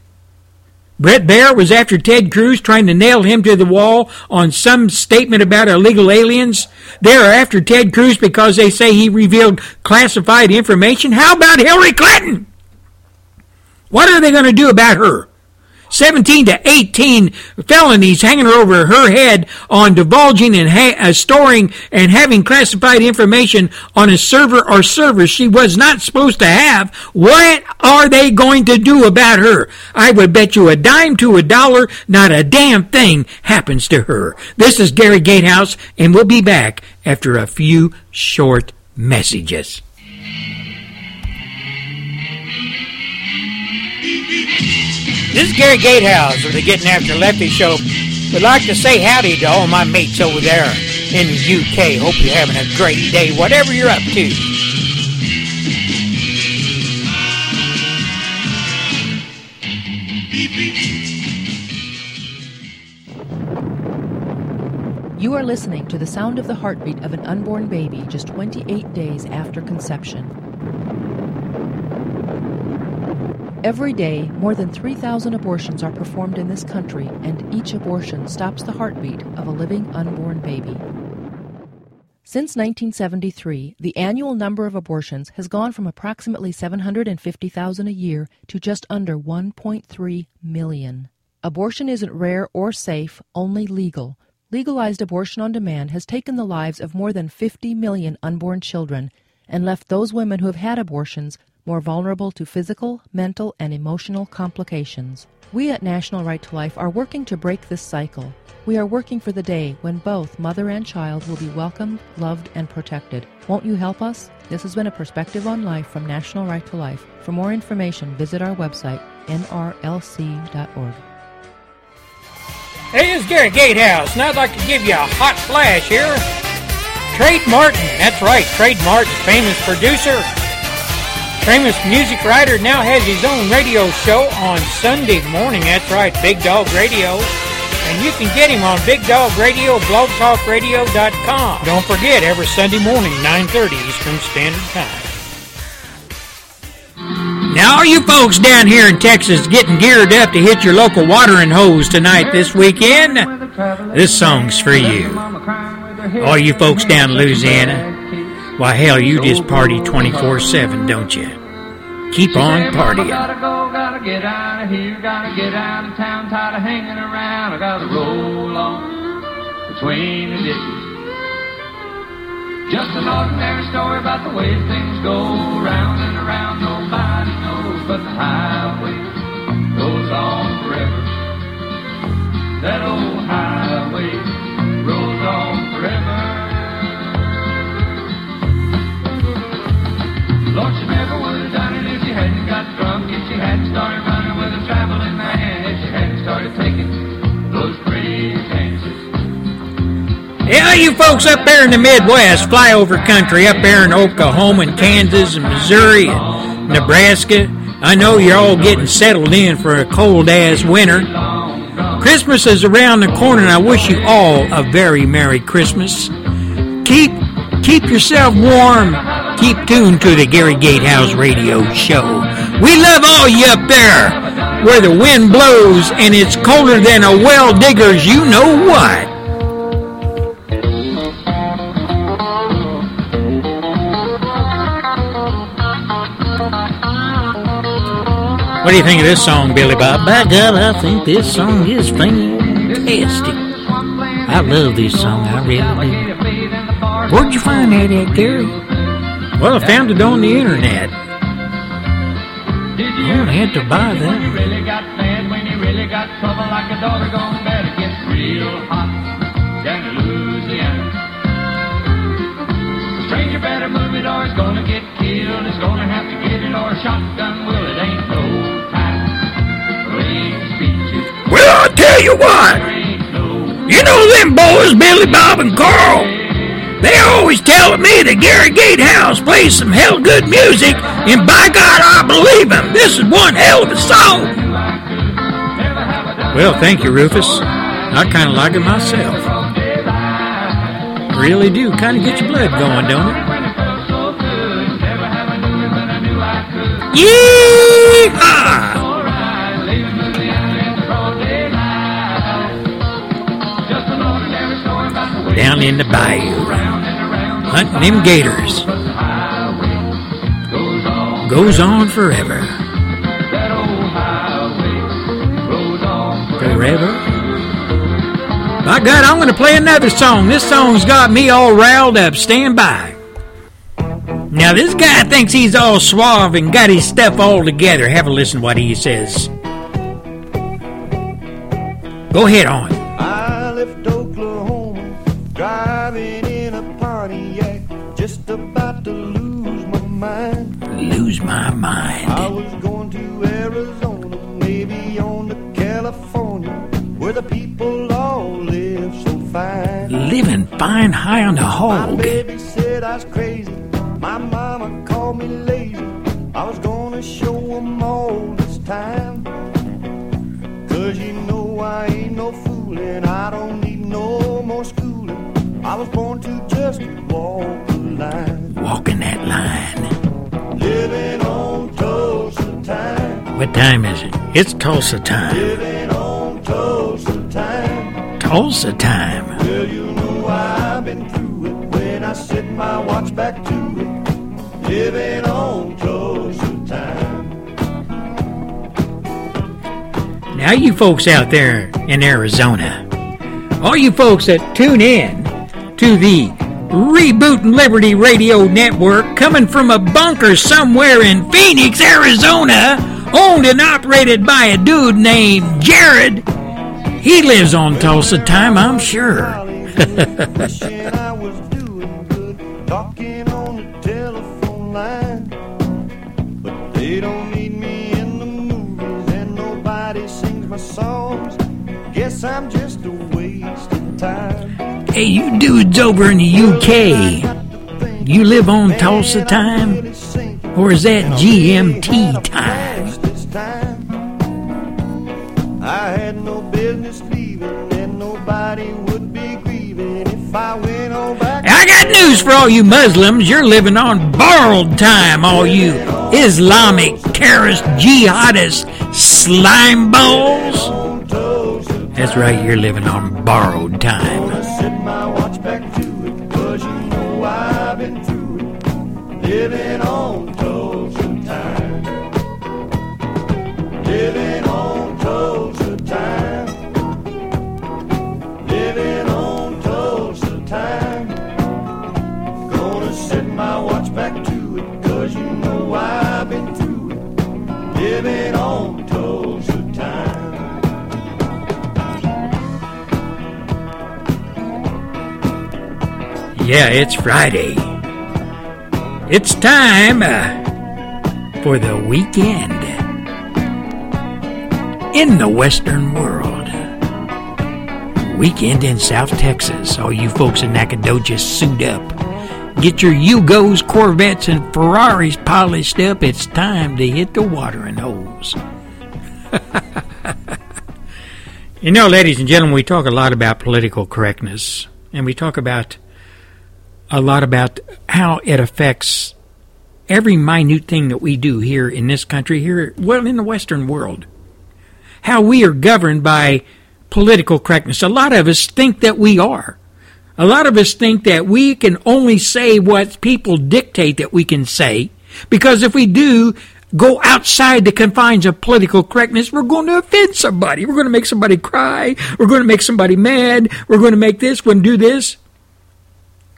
Bret Baier was after Ted Cruz, trying to nail him to the wall on some statement about illegal aliens. They're after Ted Cruz because they say he revealed classified information. How about Hillary Clinton? What are they going to do about her? 17 to 18 felonies hanging over her head on divulging and ha- uh, storing and having classified information on a server or servers she was not supposed to have. What are they going to do about her? I would bet you a dime to a dollar, not a damn thing happens to her. This is Gary Gatehouse, and we'll be back after a few short messages. This is Gary Gatehouse with the Getting After Lefty show. Would like to say howdy to all my mates over there in the UK. Hope you're having a great day, whatever you're up to. You are listening to the sound of the heartbeat of an unborn baby just 28 days after conception. Every day, more than 3,000 abortions are performed in this country, and each abortion stops the heartbeat of a living unborn baby. Since 1973, the annual number of abortions has gone from approximately 750,000 a year to just under 1.3 million. Abortion isn't rare or safe, only legal. Legalized abortion on demand has taken the lives of more than 50 million unborn children and left those women who have had abortions more vulnerable to physical, mental, and emotional complications. We at National Right to Life are working to break this cycle. We are working for the day when both mother and child will be welcomed, loved, and protected. Won't you help us? This has been a perspective on life from National Right to Life. For more information, visit our website, nrlc.org. Hey, this is Gary Gatehouse, and I'd like to give you a hot flash here. Trade Martin, that's right, Trade Martin, famous producer, famous music writer, now has his own radio show on Sunday morning. That's right, Big Dog Radio. And you can get him on Big Dog Radio, blogtalkradio.com. Don't forget, every Sunday morning, 9.30 Eastern Standard Time. Now, all you folks down here in Texas getting geared up to hit your local watering hose tonight this weekend, this song's for you. All you folks down in Louisiana, why, hell, you just party 24 7, don't you? Keep on partying. Gotta go, gotta get out of here, gotta get out of town, tired of hanging around. I gotta roll on between the ditches. Just an ordinary story about the way things go round and around. Nobody knows, but the highway goes on forever. That old highway Lord, she never would have done it if she hadn't got drunk, if she hadn't started running with a traveling man, if she hadn't started taking those pretty chances. Yeah, you folks up there in the Midwest, flyover country, up there in Oklahoma and Kansas and Missouri and Nebraska, I know you're all getting settled in for a cold ass winter. Christmas is around the corner, and I wish you all a very Merry Christmas. Keep keep yourself warm. Keep tuned to the Gary Gatehouse Radio Show. We love all you up there, where the wind blows and it's colder than a well digger's. You know what? What do you think of this song, Billy Bob? By God, I think this song is fantastic. I love this song. I really do. Where'd you find that at, Gary? Well, I found it on the internet. Oh, I had to buy that. really got mad when you really got trouble like a daughter gone bad. It gets real hot down in Louisiana. Stranger better move it or it's gonna get killed. It's gonna have to get it or a shotgun will. It ain't no time. Well, I'll tell you what. You know them boys, Billy, Bob, and Carl. They always telling me that Gary Gatehouse plays some hell good music, and by God, I believe him. This is one hell of a song. Well, thank you, Rufus. I kind of like it myself. Really do. Kind of get your blood going, don't it? Yeehaw! Down in the bayou, hunting them gators. Goes on forever. Forever. By God, I'm going to play another song. This song's got me all riled up. Stand by. Now, this guy thinks he's all suave and got his stuff all together. Have a listen to what he says. Go ahead on. Fine high on the My baby said I was crazy. My mama called me lazy. I was gonna show 'em all this time. Cause you know I ain't no fooling. I don't need no more schooling. I was born to just walk the line. Walking that line. Living on Tulsa time. What time is it? It's Tulsa time. Living on Tulsa time. Tulsa time. Now, you folks out there in Arizona, all you folks that tune in to the Rebootin' Liberty Radio Network coming from a bunker somewhere in Phoenix, Arizona, owned and operated by a dude named Jared. He lives on Tulsa time, I'm sure. Guess I'm just a waste of time. hey, you dudes over in the UK, you live on Tulsa time? Or is that GMT time? I had no business leaving, and nobody would be grieving if I went on back. I got news for all you Muslims. You're living on borrowed time, all you Islamic terrorist jihadist slime balls. That's right, you're living on borrowed time. Yeah, it's Friday. It's time uh, for the weekend in the Western world. Weekend in South Texas. All you folks in Nacogdoches, suit up. Get your Yugos, Corvettes, and Ferraris polished up. It's time to hit the watering holes. you know, ladies and gentlemen, we talk a lot about political correctness, and we talk about a lot about how it affects every minute thing that we do here in this country, here, well, in the Western world. How we are governed by political correctness. A lot of us think that we are. A lot of us think that we can only say what people dictate that we can say, because if we do, go outside the confines of political correctness, we're going to offend somebody. We're going to make somebody cry. We're going to make somebody mad. We're going to make this, to do this.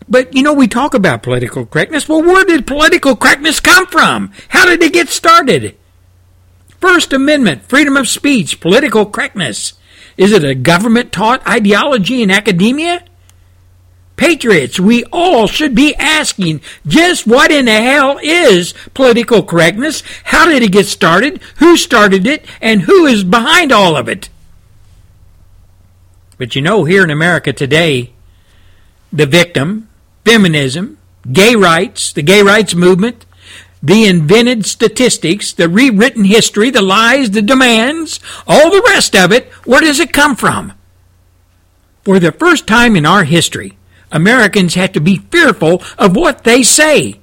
But you know, we talk about political correctness. Well, where did political correctness come from? How did it get started? First Amendment, freedom of speech, political correctness. Is it a government taught ideology in academia? Patriots, we all should be asking just what in the hell is political correctness? How did it get started? Who started it? And who is behind all of it? But you know, here in America today, the victim, feminism, gay rights, the gay rights movement, the invented statistics, the rewritten history, the lies, the demands, all the rest of it, where does it come from? For the first time in our history, Americans have to be fearful of what they say,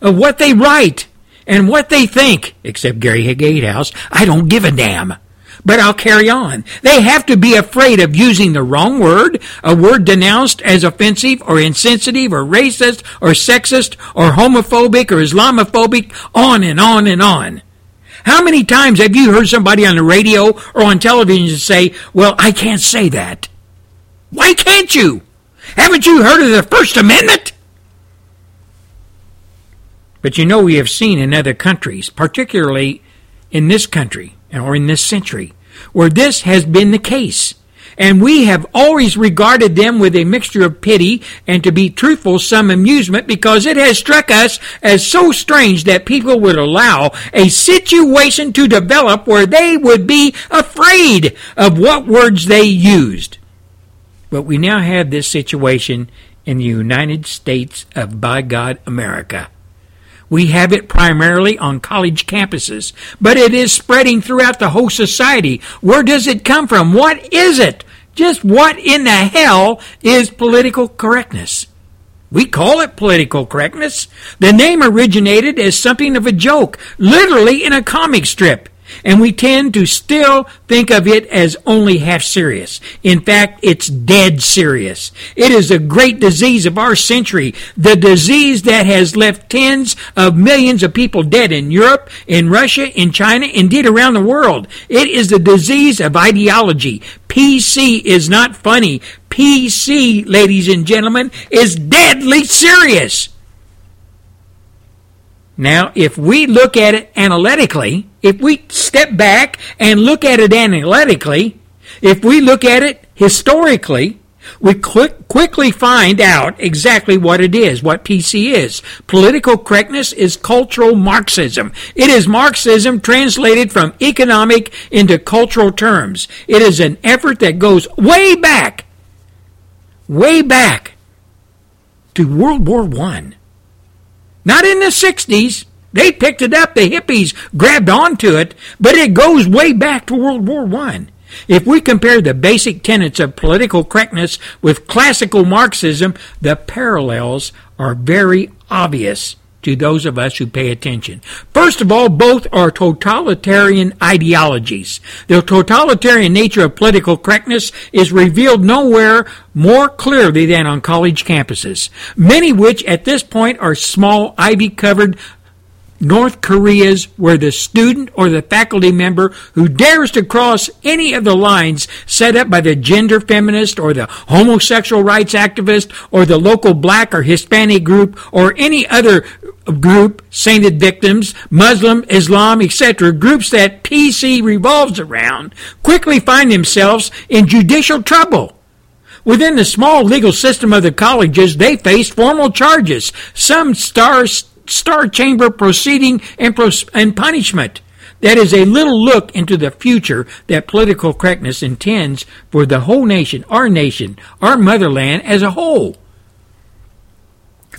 of what they write, and what they think. Except Gary Gatehouse, I don't give a damn. But I'll carry on. They have to be afraid of using the wrong word, a word denounced as offensive or insensitive or racist or sexist or homophobic or Islamophobic, on and on and on. How many times have you heard somebody on the radio or on television say, Well, I can't say that? Why can't you? Haven't you heard of the First Amendment? But you know, we have seen in other countries, particularly in this country or in this century, where this has been the case. And we have always regarded them with a mixture of pity and, to be truthful, some amusement because it has struck us as so strange that people would allow a situation to develop where they would be afraid of what words they used. But we now have this situation in the United States of by God America. We have it primarily on college campuses, but it is spreading throughout the whole society. Where does it come from? What is it? Just what in the hell is political correctness? We call it political correctness. The name originated as something of a joke, literally in a comic strip and we tend to still think of it as only half serious. In fact, it's dead serious. It is a great disease of our century, the disease that has left tens of millions of people dead in Europe, in Russia, in China, indeed around the world. It is the disease of ideology. PC is not funny. PC, ladies and gentlemen, is deadly serious. Now, if we look at it analytically, if we step back and look at it analytically, if we look at it historically, we quick, quickly find out exactly what it is, what PC is. Political correctness is cultural Marxism. It is Marxism translated from economic into cultural terms. It is an effort that goes way back, way back to World War One. Not in the 60s. They picked it up. The hippies grabbed onto it, but it goes way back to World War One. If we compare the basic tenets of political correctness with classical Marxism, the parallels are very obvious to those of us who pay attention. First of all, both are totalitarian ideologies. The totalitarian nature of political correctness is revealed nowhere more clearly than on college campuses, many which at this point are small ivy covered North Korea's where the student or the faculty member who dares to cross any of the lines set up by the gender feminist or the homosexual rights activist or the local black or Hispanic group or any other group, sainted victims, Muslim, Islam, etc., groups that PC revolves around, quickly find themselves in judicial trouble. Within the small legal system of the colleges, they face formal charges, some star, star chamber proceeding and, pros- and punishment. That is a little look into the future that political correctness intends for the whole nation, our nation, our motherland as a whole.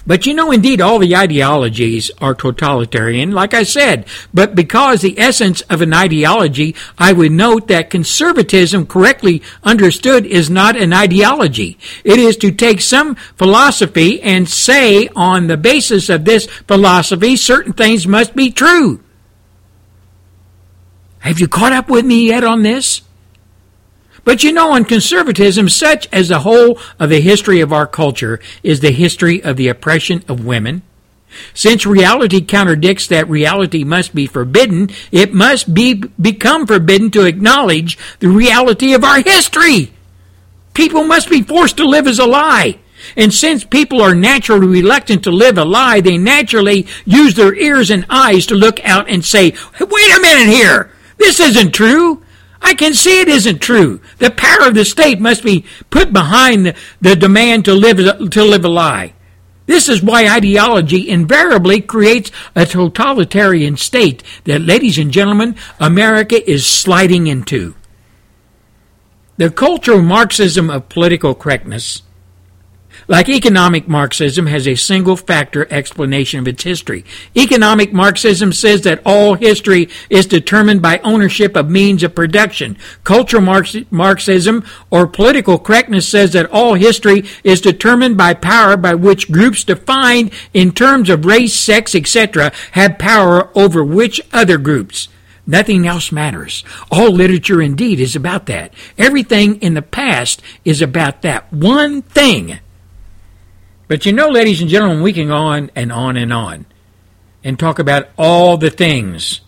But you know, indeed, all the ideologies are totalitarian, like I said. But because the essence of an ideology, I would note that conservatism, correctly understood, is not an ideology. It is to take some philosophy and say, on the basis of this philosophy, certain things must be true. Have you caught up with me yet on this? But you know, in conservatism, such as the whole of the history of our culture is the history of the oppression of women, Since reality contradicts that reality must be forbidden, it must be become forbidden to acknowledge the reality of our history. People must be forced to live as a lie. And since people are naturally reluctant to live a lie, they naturally use their ears and eyes to look out and say, wait a minute here. This isn't true. I can see it isn't true. The power of the state must be put behind the, the demand to live, to live a lie. This is why ideology invariably creates a totalitarian state that, ladies and gentlemen, America is sliding into. The cultural Marxism of political correctness like economic Marxism has a single factor explanation of its history. Economic Marxism says that all history is determined by ownership of means of production. Cultural Marxism or political correctness says that all history is determined by power by which groups defined in terms of race, sex, etc. have power over which other groups. Nothing else matters. All literature indeed is about that. Everything in the past is about that one thing. But you know, ladies and gentlemen, we can go on and on and on and talk about all the things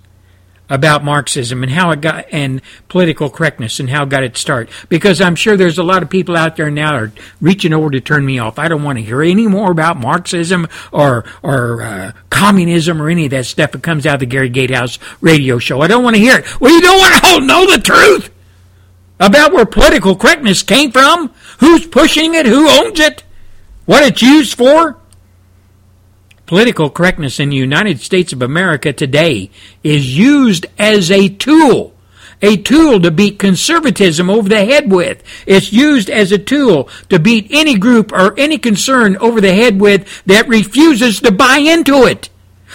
about Marxism and how it got and political correctness and how it got its start. Because I'm sure there's a lot of people out there now are reaching over to turn me off. I don't want to hear any more about Marxism or or uh, communism or any of that stuff that comes out of the Gary Gatehouse radio show. I don't want to hear it. Well, you don't want to know the truth about where political correctness came from, who's pushing it, who owns it. What it's used for? Political correctness in the United States of America today is used as a tool. A tool to beat conservatism over the head with. It's used as a tool to beat any group or any concern over the head with that refuses to buy into it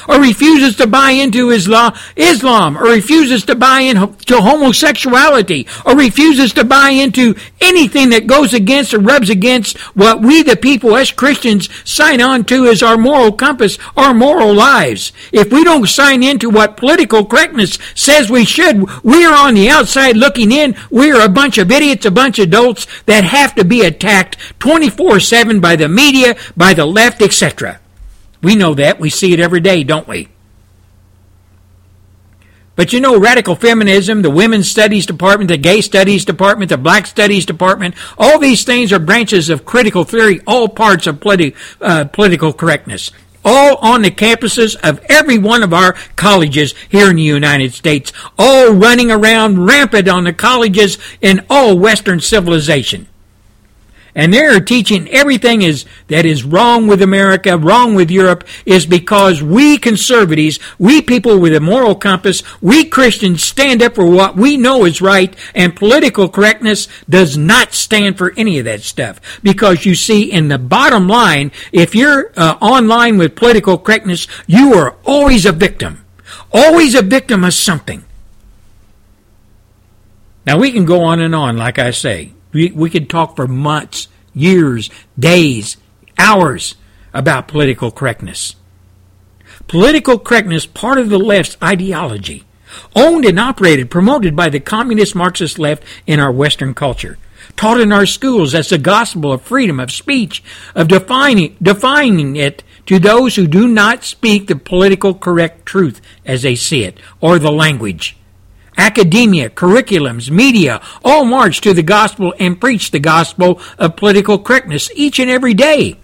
or refuses to buy into Islam, Islam, or refuses to buy into homosexuality, or refuses to buy into anything that goes against or rubs against what we, the people, as Christians, sign on to as our moral compass, our moral lives. If we don't sign into what political correctness says we should, we are on the outside looking in. We are a bunch of idiots, a bunch of adults that have to be attacked 24 7 by the media, by the left, etc. We know that. We see it every day, don't we? But you know, radical feminism, the women's studies department, the gay studies department, the black studies department, all these things are branches of critical theory, all parts of politi- uh, political correctness. All on the campuses of every one of our colleges here in the United States, all running around rampant on the colleges in all Western civilization. And they're teaching everything is that is wrong with America, wrong with Europe, is because we conservatives, we people with a moral compass, we Christians stand up for what we know is right, and political correctness does not stand for any of that stuff. Because you see, in the bottom line, if you're uh, online with political correctness, you are always a victim. Always a victim of something. Now we can go on and on, like I say. We, we could talk for months, years, days, hours about political correctness. Political correctness, part of the left's ideology, owned and operated, promoted by the communist Marxist left in our Western culture, taught in our schools as the gospel of freedom of speech, of defining, defining it to those who do not speak the political correct truth as they see it, or the language. Academia, curriculums, media all march to the gospel and preach the gospel of political correctness each and every day.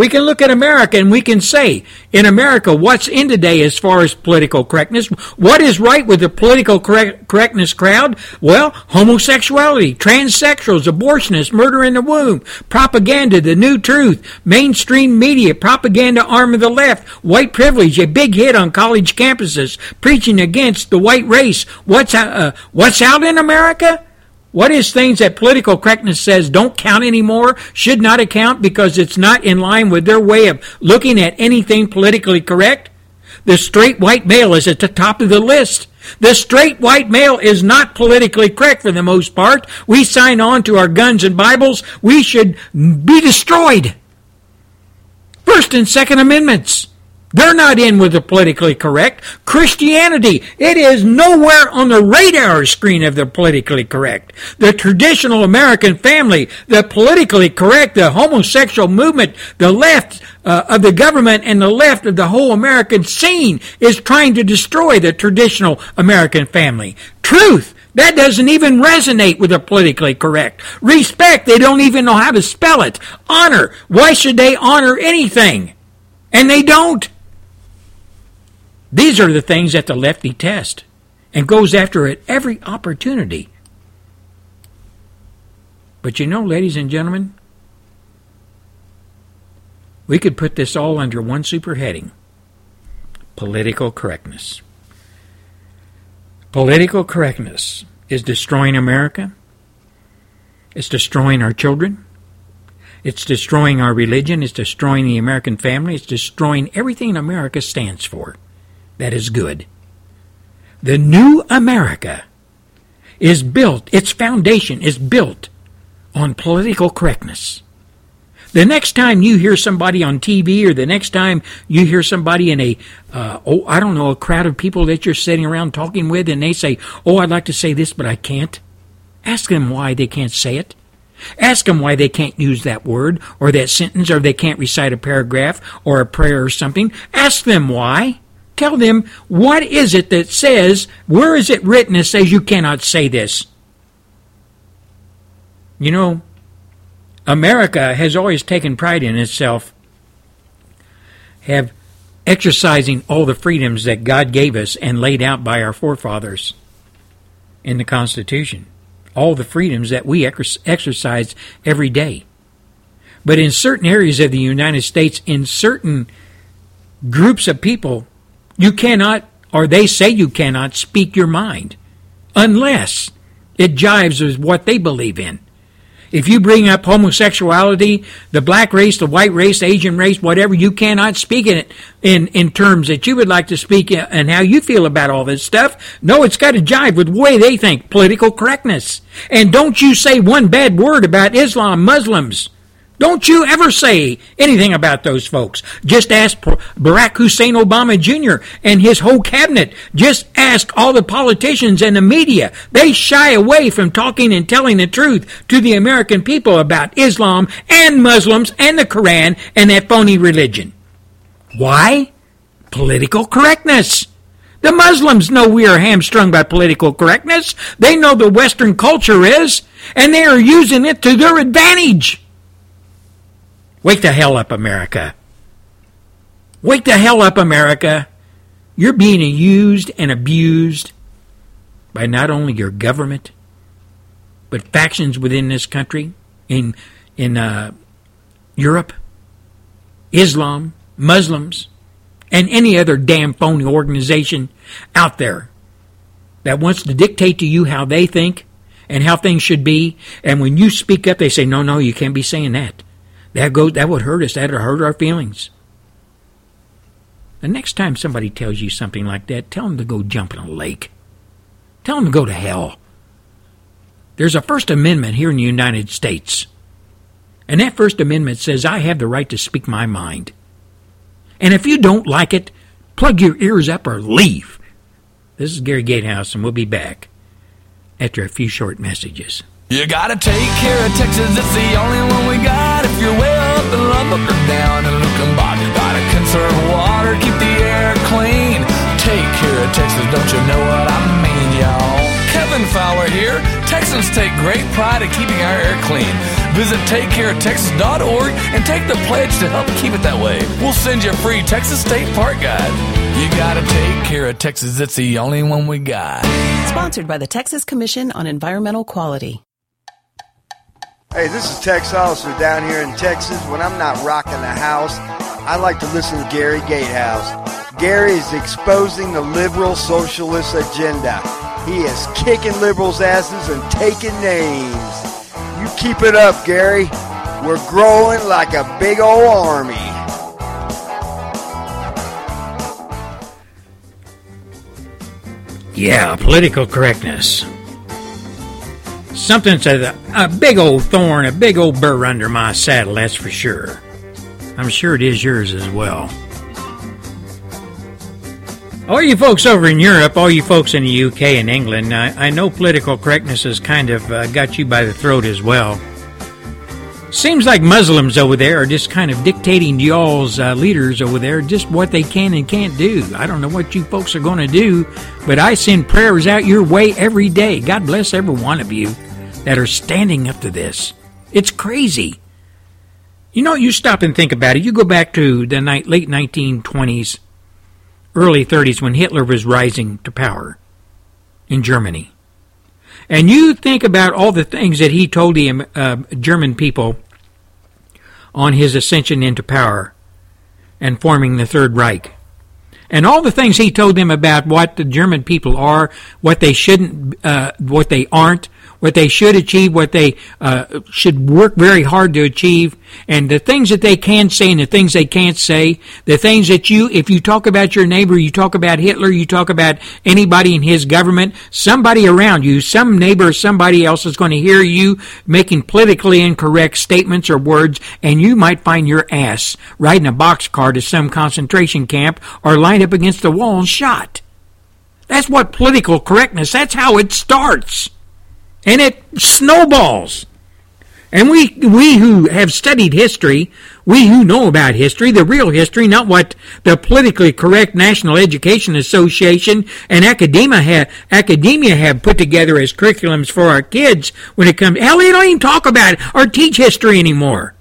We can look at America and we can say, in America, what's in today as far as political correctness? What is right with the political correct, correctness crowd? Well, homosexuality, transsexuals, abortionists, murder in the womb, propaganda, the new truth, mainstream media, propaganda arm of the left, white privilege, a big hit on college campuses, preaching against the white race. What's, uh, what's out in America? What is things that political correctness says don't count anymore, should not account because it's not in line with their way of looking at anything politically correct? The straight white male is at the top of the list. The straight white male is not politically correct for the most part. We sign on to our guns and Bibles. We should be destroyed. First and Second Amendments. They're not in with the politically correct. Christianity, it is nowhere on the radar screen of the politically correct. The traditional American family, the politically correct, the homosexual movement, the left uh, of the government and the left of the whole American scene is trying to destroy the traditional American family. Truth, that doesn't even resonate with the politically correct. Respect, they don't even know how to spell it. Honor, why should they honor anything? And they don't. These are the things that the left detests and goes after at every opportunity. But you know, ladies and gentlemen, we could put this all under one super heading political correctness. Political correctness is destroying America. It's destroying our children. It's destroying our religion. It's destroying the American family. It's destroying everything America stands for that is good. The new America is built, its foundation is built on political correctness. The next time you hear somebody on TV or the next time you hear somebody in a, uh, oh, I don't know, a crowd of people that you're sitting around talking with and they say, oh, I'd like to say this, but I can't, ask them why they can't say it. Ask them why they can't use that word or that sentence or they can't recite a paragraph or a prayer or something. Ask them why. Tell them what is it that says, where is it written that says you cannot say this? You know, America has always taken pride in itself, have exercising all the freedoms that God gave us and laid out by our forefathers in the Constitution. All the freedoms that we exercise every day. But in certain areas of the United States, in certain groups of people, you cannot, or they say you cannot, speak your mind unless it jives with what they believe in. If you bring up homosexuality, the black race, the white race, the Asian race, whatever, you cannot speak in it in, in terms that you would like to speak and how you feel about all this stuff. No, it's got to jive with the way they think, political correctness. And don't you say one bad word about Islam, Muslims. Don't you ever say anything about those folks. Just ask Barack Hussein Obama Jr. and his whole cabinet. Just ask all the politicians and the media. They shy away from talking and telling the truth to the American people about Islam and Muslims and the Quran and that phony religion. Why? Political correctness. The Muslims know we are hamstrung by political correctness. They know the Western culture is, and they are using it to their advantage. Wake the hell up, America. Wake the hell up, America. You're being used and abused by not only your government, but factions within this country, in, in uh, Europe, Islam, Muslims, and any other damn phony organization out there that wants to dictate to you how they think and how things should be. And when you speak up, they say, no, no, you can't be saying that. That go that would hurt us. That would hurt our feelings. The next time somebody tells you something like that, tell them to go jump in a lake. Tell them to go to hell. There's a First Amendment here in the United States. And that First Amendment says I have the right to speak my mind. And if you don't like it, plug your ears up or leave. This is Gary Gatehouse, and we'll be back after a few short messages. You gotta take care of Texas, it's the only one we got. If you're way up in Lubbock or down in Luckenbach, gotta conserve water, keep the air clean. Take care of Texas, don't you know what I mean, y'all? Kevin Fowler here. Texans take great pride in keeping our air clean. Visit takecareoftexas.org and take the pledge to help keep it that way. We'll send you a free Texas State Park Guide. You gotta take care of Texas, it's the only one we got. Sponsored by the Texas Commission on Environmental Quality. Hey, this is Tex Hollister down here in Texas. When I'm not rocking the house, I like to listen to Gary Gatehouse. Gary is exposing the liberal socialist agenda. He is kicking liberals' asses and taking names. You keep it up, Gary. We're growing like a big old army. Yeah, political correctness. Something's a, a big old thorn, a big old burr under my saddle, that's for sure. I'm sure it is yours as well. All you folks over in Europe, all you folks in the UK and England, I, I know political correctness has kind of uh, got you by the throat as well. Seems like Muslims over there are just kind of dictating to y'all's uh, leaders over there just what they can and can't do. I don't know what you folks are going to do, but I send prayers out your way every day. God bless every one of you that are standing up to this. It's crazy. You know, you stop and think about it. You go back to the night, late 1920s, early 30s when Hitler was rising to power in Germany. And you think about all the things that he told the uh, German people on his ascension into power and forming the Third Reich. And all the things he told them about what the German people are, what they shouldn't, uh, what they aren't, what they should achieve, what they uh, should work very hard to achieve, and the things that they can say and the things they can't say, the things that you, if you talk about your neighbor, you talk about Hitler, you talk about anybody in his government, somebody around you, some neighbor or somebody else is going to hear you making politically incorrect statements or words, and you might find your ass riding a boxcar to some concentration camp or lined up against the wall and shot. That's what political correctness, that's how it starts and it snowballs. And we, we who have studied history, we who know about history, the real history, not what the politically correct National Education Association and academia have, academia have put together as curriculums for our kids when it comes, hell, they don't even talk about it or teach history anymore.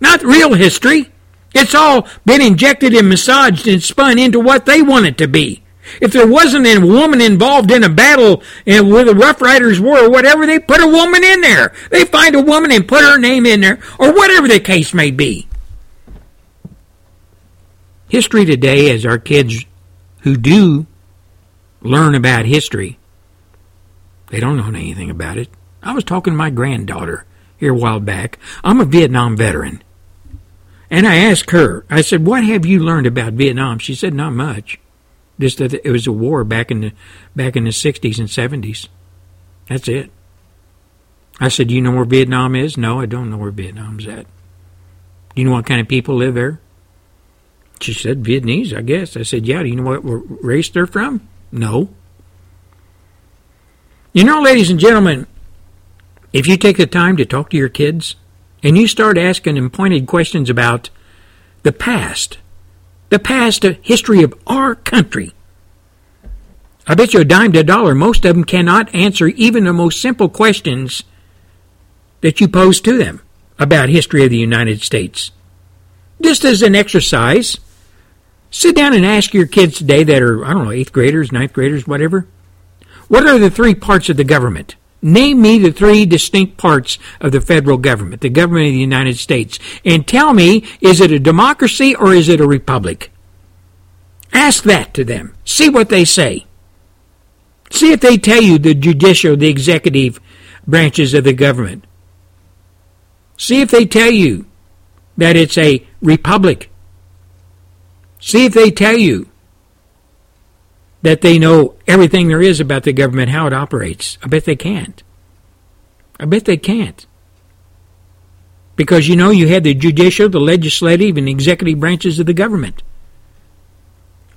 Not real history. It's all been injected and massaged and spun into what they want it to be. If there wasn't a woman involved in a battle and where the Rough Riders were or whatever, they put a woman in there. They find a woman and put her name in there or whatever the case may be. History today, as our kids who do learn about history, they don't know anything about it. I was talking to my granddaughter here a while back. I'm a Vietnam veteran. And I asked her, I said, What have you learned about Vietnam? She said, Not much. Just that it was a war back in the back in the sixties and seventies. That's it. I said, "Do you know where Vietnam is?" No, I don't know where Vietnam's at. Do you know what kind of people live there? She said, "Vietnamese, I guess." I said, "Yeah." Do you know what race they're from? No. You know, ladies and gentlemen, if you take the time to talk to your kids and you start asking them pointed questions about the past, the past history of our country. I bet you a dime to a dollar, most of them cannot answer even the most simple questions that you pose to them about history of the United States. Just as an exercise, sit down and ask your kids today that are, I don't know, eighth graders, ninth graders, whatever. What are the three parts of the government? Name me the three distinct parts of the federal government, the government of the United States, and tell me, is it a democracy or is it a republic? Ask that to them. See what they say. See if they tell you the judicial, the executive branches of the government. See if they tell you that it's a republic. See if they tell you that they know everything there is about the government, how it operates. I bet they can't. I bet they can't. Because you know you had the judicial, the legislative, and the executive branches of the government.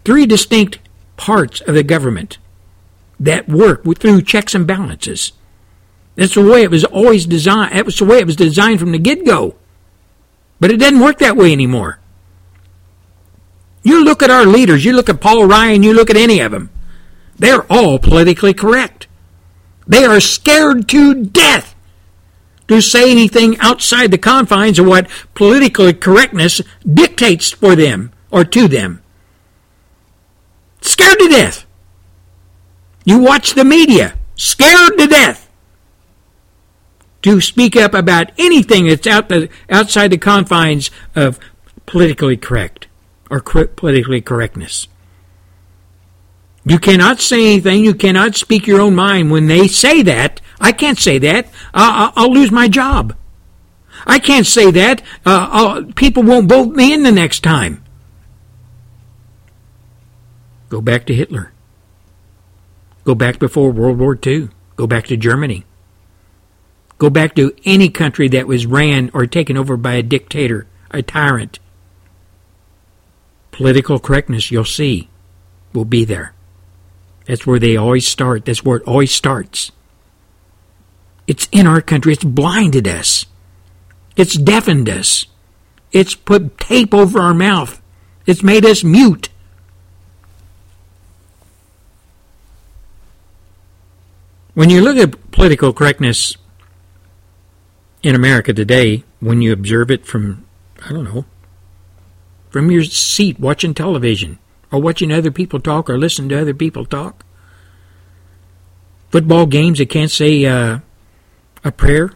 Three distinct parts of the government that work through checks and balances. That's the way it was always designed. That was the way it was designed from the get go. But it doesn't work that way anymore. You look at our leaders, you look at Paul Ryan, you look at any of them. They're all politically correct. They are scared to death to say anything outside the confines of what political correctness dictates for them or to them. Scared to death. You watch the media, scared to death to speak up about anything that's out the, outside the confines of politically correct or politically correctness. You cannot say anything. You cannot speak your own mind. When they say that, I can't say that. I'll, I'll lose my job. I can't say that. Uh, people won't vote me in the next time. Go back to Hitler. Go back before World War II. Go back to Germany. Go back to any country that was ran or taken over by a dictator, a tyrant. Political correctness, you'll see will be there. That's where they always start. That's where it always starts. It's in our country. It's blinded us. It's deafened us. It's put tape over our mouth. It's made us mute. When you look at political correctness in America today, when you observe it from, I don't know, from your seat watching television or watching other people talk or listening to other people talk, football games that can't say uh, a prayer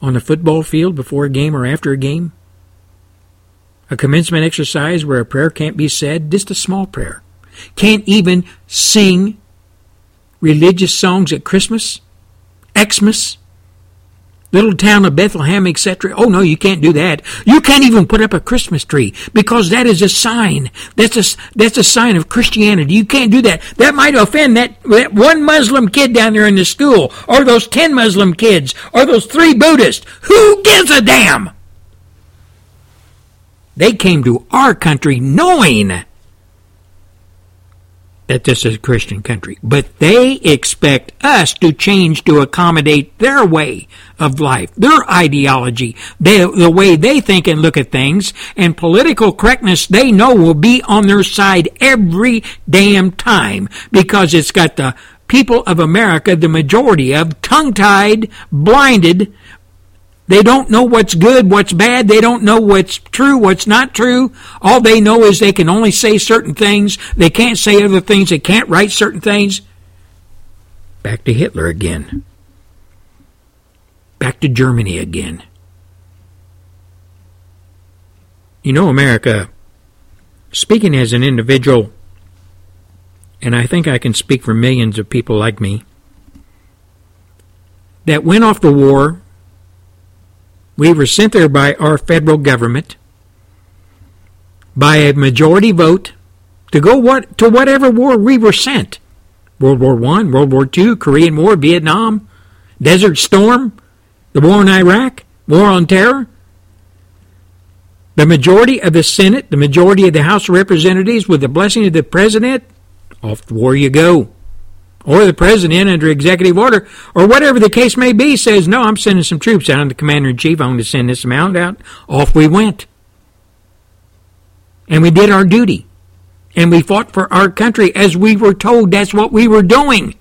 on a football field before a game or after a game, a commencement exercise where a prayer can't be said, just a small prayer, can't even sing religious songs at Christmas, Xmas, little town of Bethlehem, etc. Oh no, you can't do that. You can't even put up a Christmas tree because that is a sign. That's a that's a sign of Christianity. You can't do that. That might offend that, that one Muslim kid down there in the school, or those ten Muslim kids, or those three Buddhists. Who gives a damn? They came to our country knowing that this is a Christian country. But they expect us to change to accommodate their way of life, their ideology, they, the way they think and look at things, and political correctness they know will be on their side every damn time because it's got the people of America, the majority of, tongue tied, blinded, they don't know what's good, what's bad. They don't know what's true, what's not true. All they know is they can only say certain things. They can't say other things. They can't write certain things. Back to Hitler again. Back to Germany again. You know, America, speaking as an individual, and I think I can speak for millions of people like me, that went off to war we were sent there by our federal government by a majority vote to go what to whatever war we were sent. World War One, World War Two, Korean War, Vietnam, Desert Storm, the war in Iraq, War on Terror. The majority of the Senate, the majority of the House of Representatives, with the blessing of the President, off to war you go or the president under executive order, or whatever the case may be, says, No, I'm sending some troops out. I'm the commander in chief. I'm going to send this amount out. Off we went. And we did our duty. And we fought for our country as we were told that's what we were doing.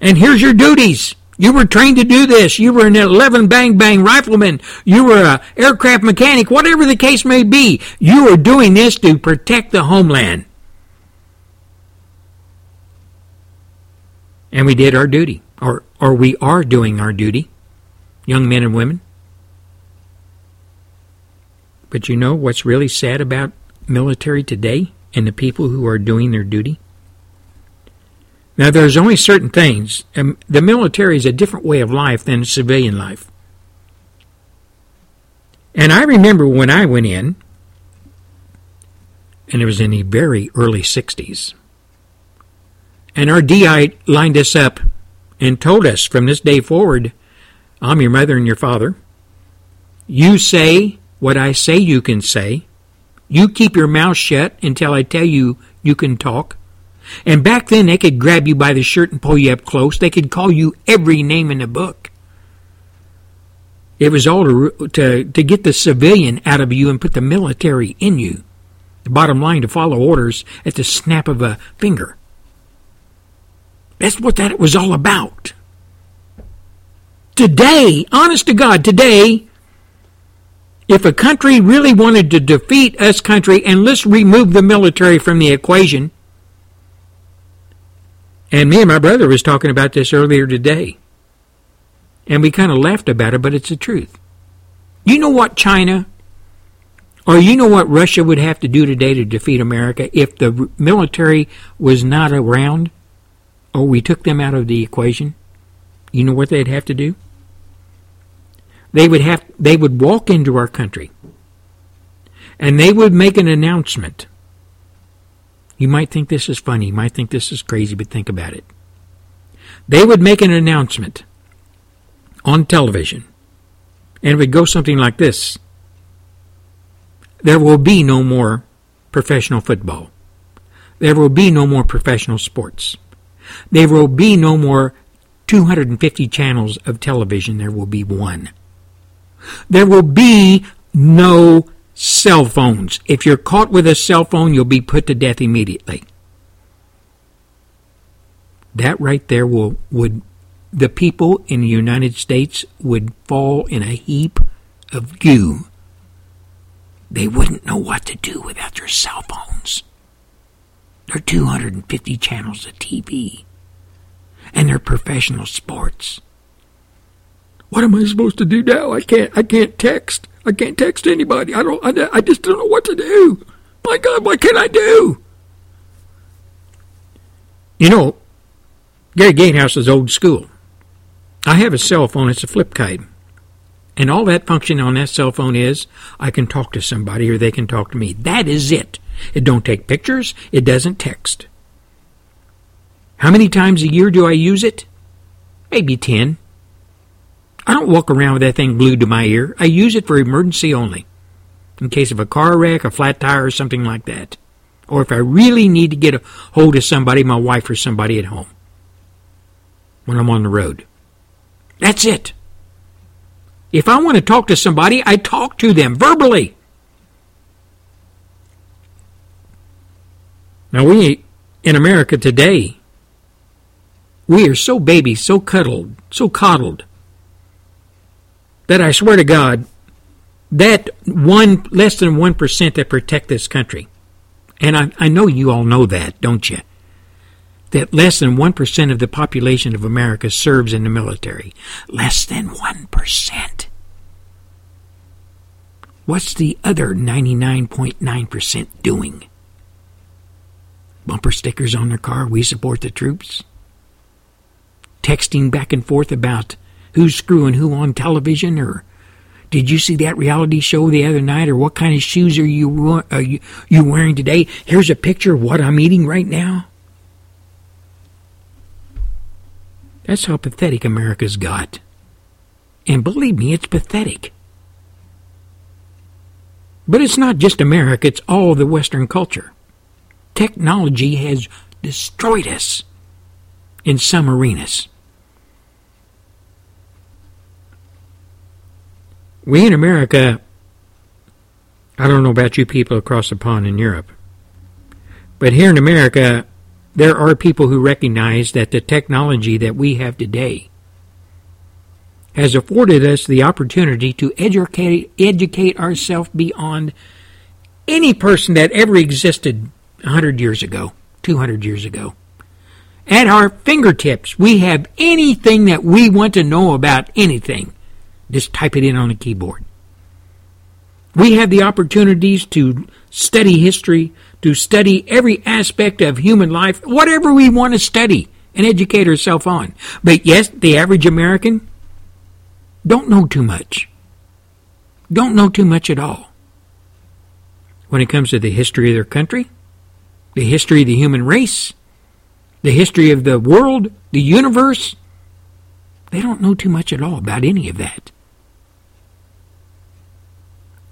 And here's your duties. You were trained to do this. You were an 11 bang bang rifleman. You were an aircraft mechanic. Whatever the case may be, you are doing this to protect the homeland. And we did our duty, or, or we are doing our duty, young men and women. But you know what's really sad about military today and the people who are doing their duty? Now, there's only certain things. and the military is a different way of life than civilian life. And I remember when I went in, and it was in the very early 60s, and our DI lined us up and told us from this day forward, I'm your mother and your father. You say what I say you can say. You keep your mouth shut until I tell you you can talk. And back then they could grab you by the shirt and pull you up close. They could call you every name in the book. It was all to, to, to get the civilian out of you and put the military in you. The bottom line to follow orders at the snap of a finger. That's what that was all about. Today, honest to God, today, if a country really wanted to defeat us country, and let's remove the military from the equation, and me and my brother was talking about this earlier today, and we kind of laughed about it, but it's the truth. You know what China or you know what Russia would have to do today to defeat America if the military was not around? Or we took them out of the equation, you know what they'd have to do? They would have they would walk into our country and they would make an announcement. You might think this is funny, you might think this is crazy, but think about it. They would make an announcement on television and it would go something like this. There will be no more professional football. there will be no more professional sports. There will be no more 250 channels of television. There will be one. There will be no cell phones. If you're caught with a cell phone, you'll be put to death immediately. That right there will would the people in the United States would fall in a heap of goo. They wouldn't know what to do without their cell phones. There are 250 channels of TV. And they're professional sports. What am I supposed to do now? I can't I can't text. I can't text anybody. I don't I, I just don't know what to do. My god, what can I do? You know, Gary Gatehouse is old school. I have a cell phone, it's a flip kite. And all that function on that cell phone is I can talk to somebody or they can talk to me. That is it. It don't take pictures, it doesn't text. How many times a year do I use it? Maybe 10. I don't walk around with that thing glued to my ear. I use it for emergency only. In case of a car wreck, a flat tire, or something like that. Or if I really need to get a hold of somebody, my wife or somebody at home. When I'm on the road. That's it. If I want to talk to somebody, I talk to them verbally. Now, we in America today, we are so baby, so cuddled, so coddled, that I swear to God, that one less than one percent that protect this country, and I, I know you all know that, don't you? That less than one percent of the population of America serves in the military. Less than one percent. What's the other ninety nine point nine percent doing? Bumper stickers on their car, we support the troops. Texting back and forth about who's screwing who on television or did you see that reality show the other night or what kind of shoes are you are you, you wearing today? Here's a picture of what I'm eating right now. That's how pathetic America's got. And believe me, it's pathetic. But it's not just America, it's all the Western culture. Technology has destroyed us in some arenas. We in America, I don't know about you people across the pond in Europe, but here in America, there are people who recognize that the technology that we have today has afforded us the opportunity to educate, educate ourselves beyond any person that ever existed 100 years ago, 200 years ago. At our fingertips, we have anything that we want to know about anything. Just type it in on a keyboard. We have the opportunities to study history, to study every aspect of human life, whatever we want to study and educate ourselves on. But yes, the average American don't know too much. Don't know too much at all. When it comes to the history of their country, the history of the human race, the history of the world, the universe, they don't know too much at all about any of that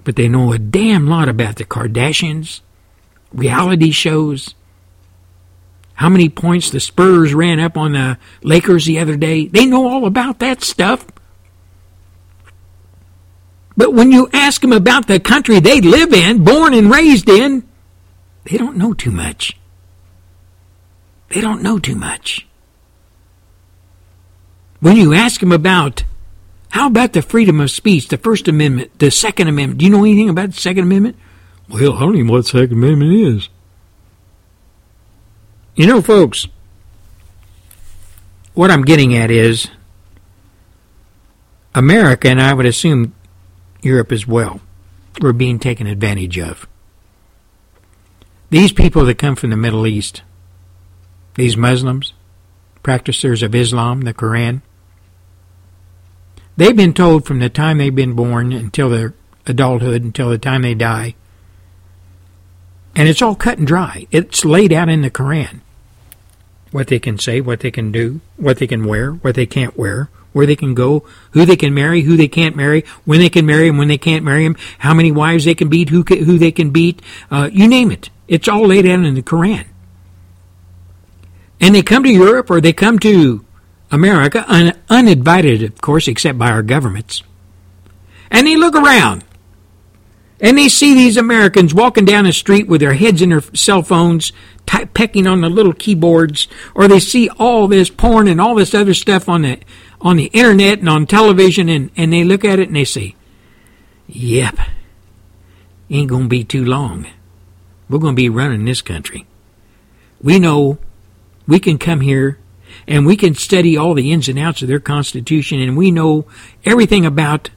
but they know a damn lot about the Kardashians, reality shows, how many points the Spurs ran up on the Lakers the other day. They know all about that stuff. But when you ask them about the country they live in, born and raised in, they don't know too much. They don't know too much. When you ask them about how about the freedom of speech, the First Amendment, the Second Amendment? Do you know anything about the Second Amendment? Well, I don't even know what the Second Amendment is. You know, folks, what I'm getting at is America, and I would assume Europe as well, were being taken advantage of. These people that come from the Middle East, these Muslims, practitioners of Islam, the Quran, They've been told from the time they've been born until their adulthood, until the time they die. And it's all cut and dry. It's laid out in the Koran. What they can say, what they can do, what they can wear, what they can't wear, where they can go, who they can marry, who they can't marry, when they can marry them, when they can't marry them, how many wives they can beat, who, who they can beat, uh, you name it. It's all laid out in the Koran. and they come to Europe or they come to America, un- uninvited, of course, except by our governments, and they look around and they see these Americans walking down the street with their heads in their cell phones, type, pecking on the little keyboards, or they see all this porn and all this other stuff on the on the internet and on television, and, and they look at it and they say, "Yep, ain't gonna be too long. We're gonna be running this country. We know we can come here." And we can study all the ins and outs of their constitution, and we know everything about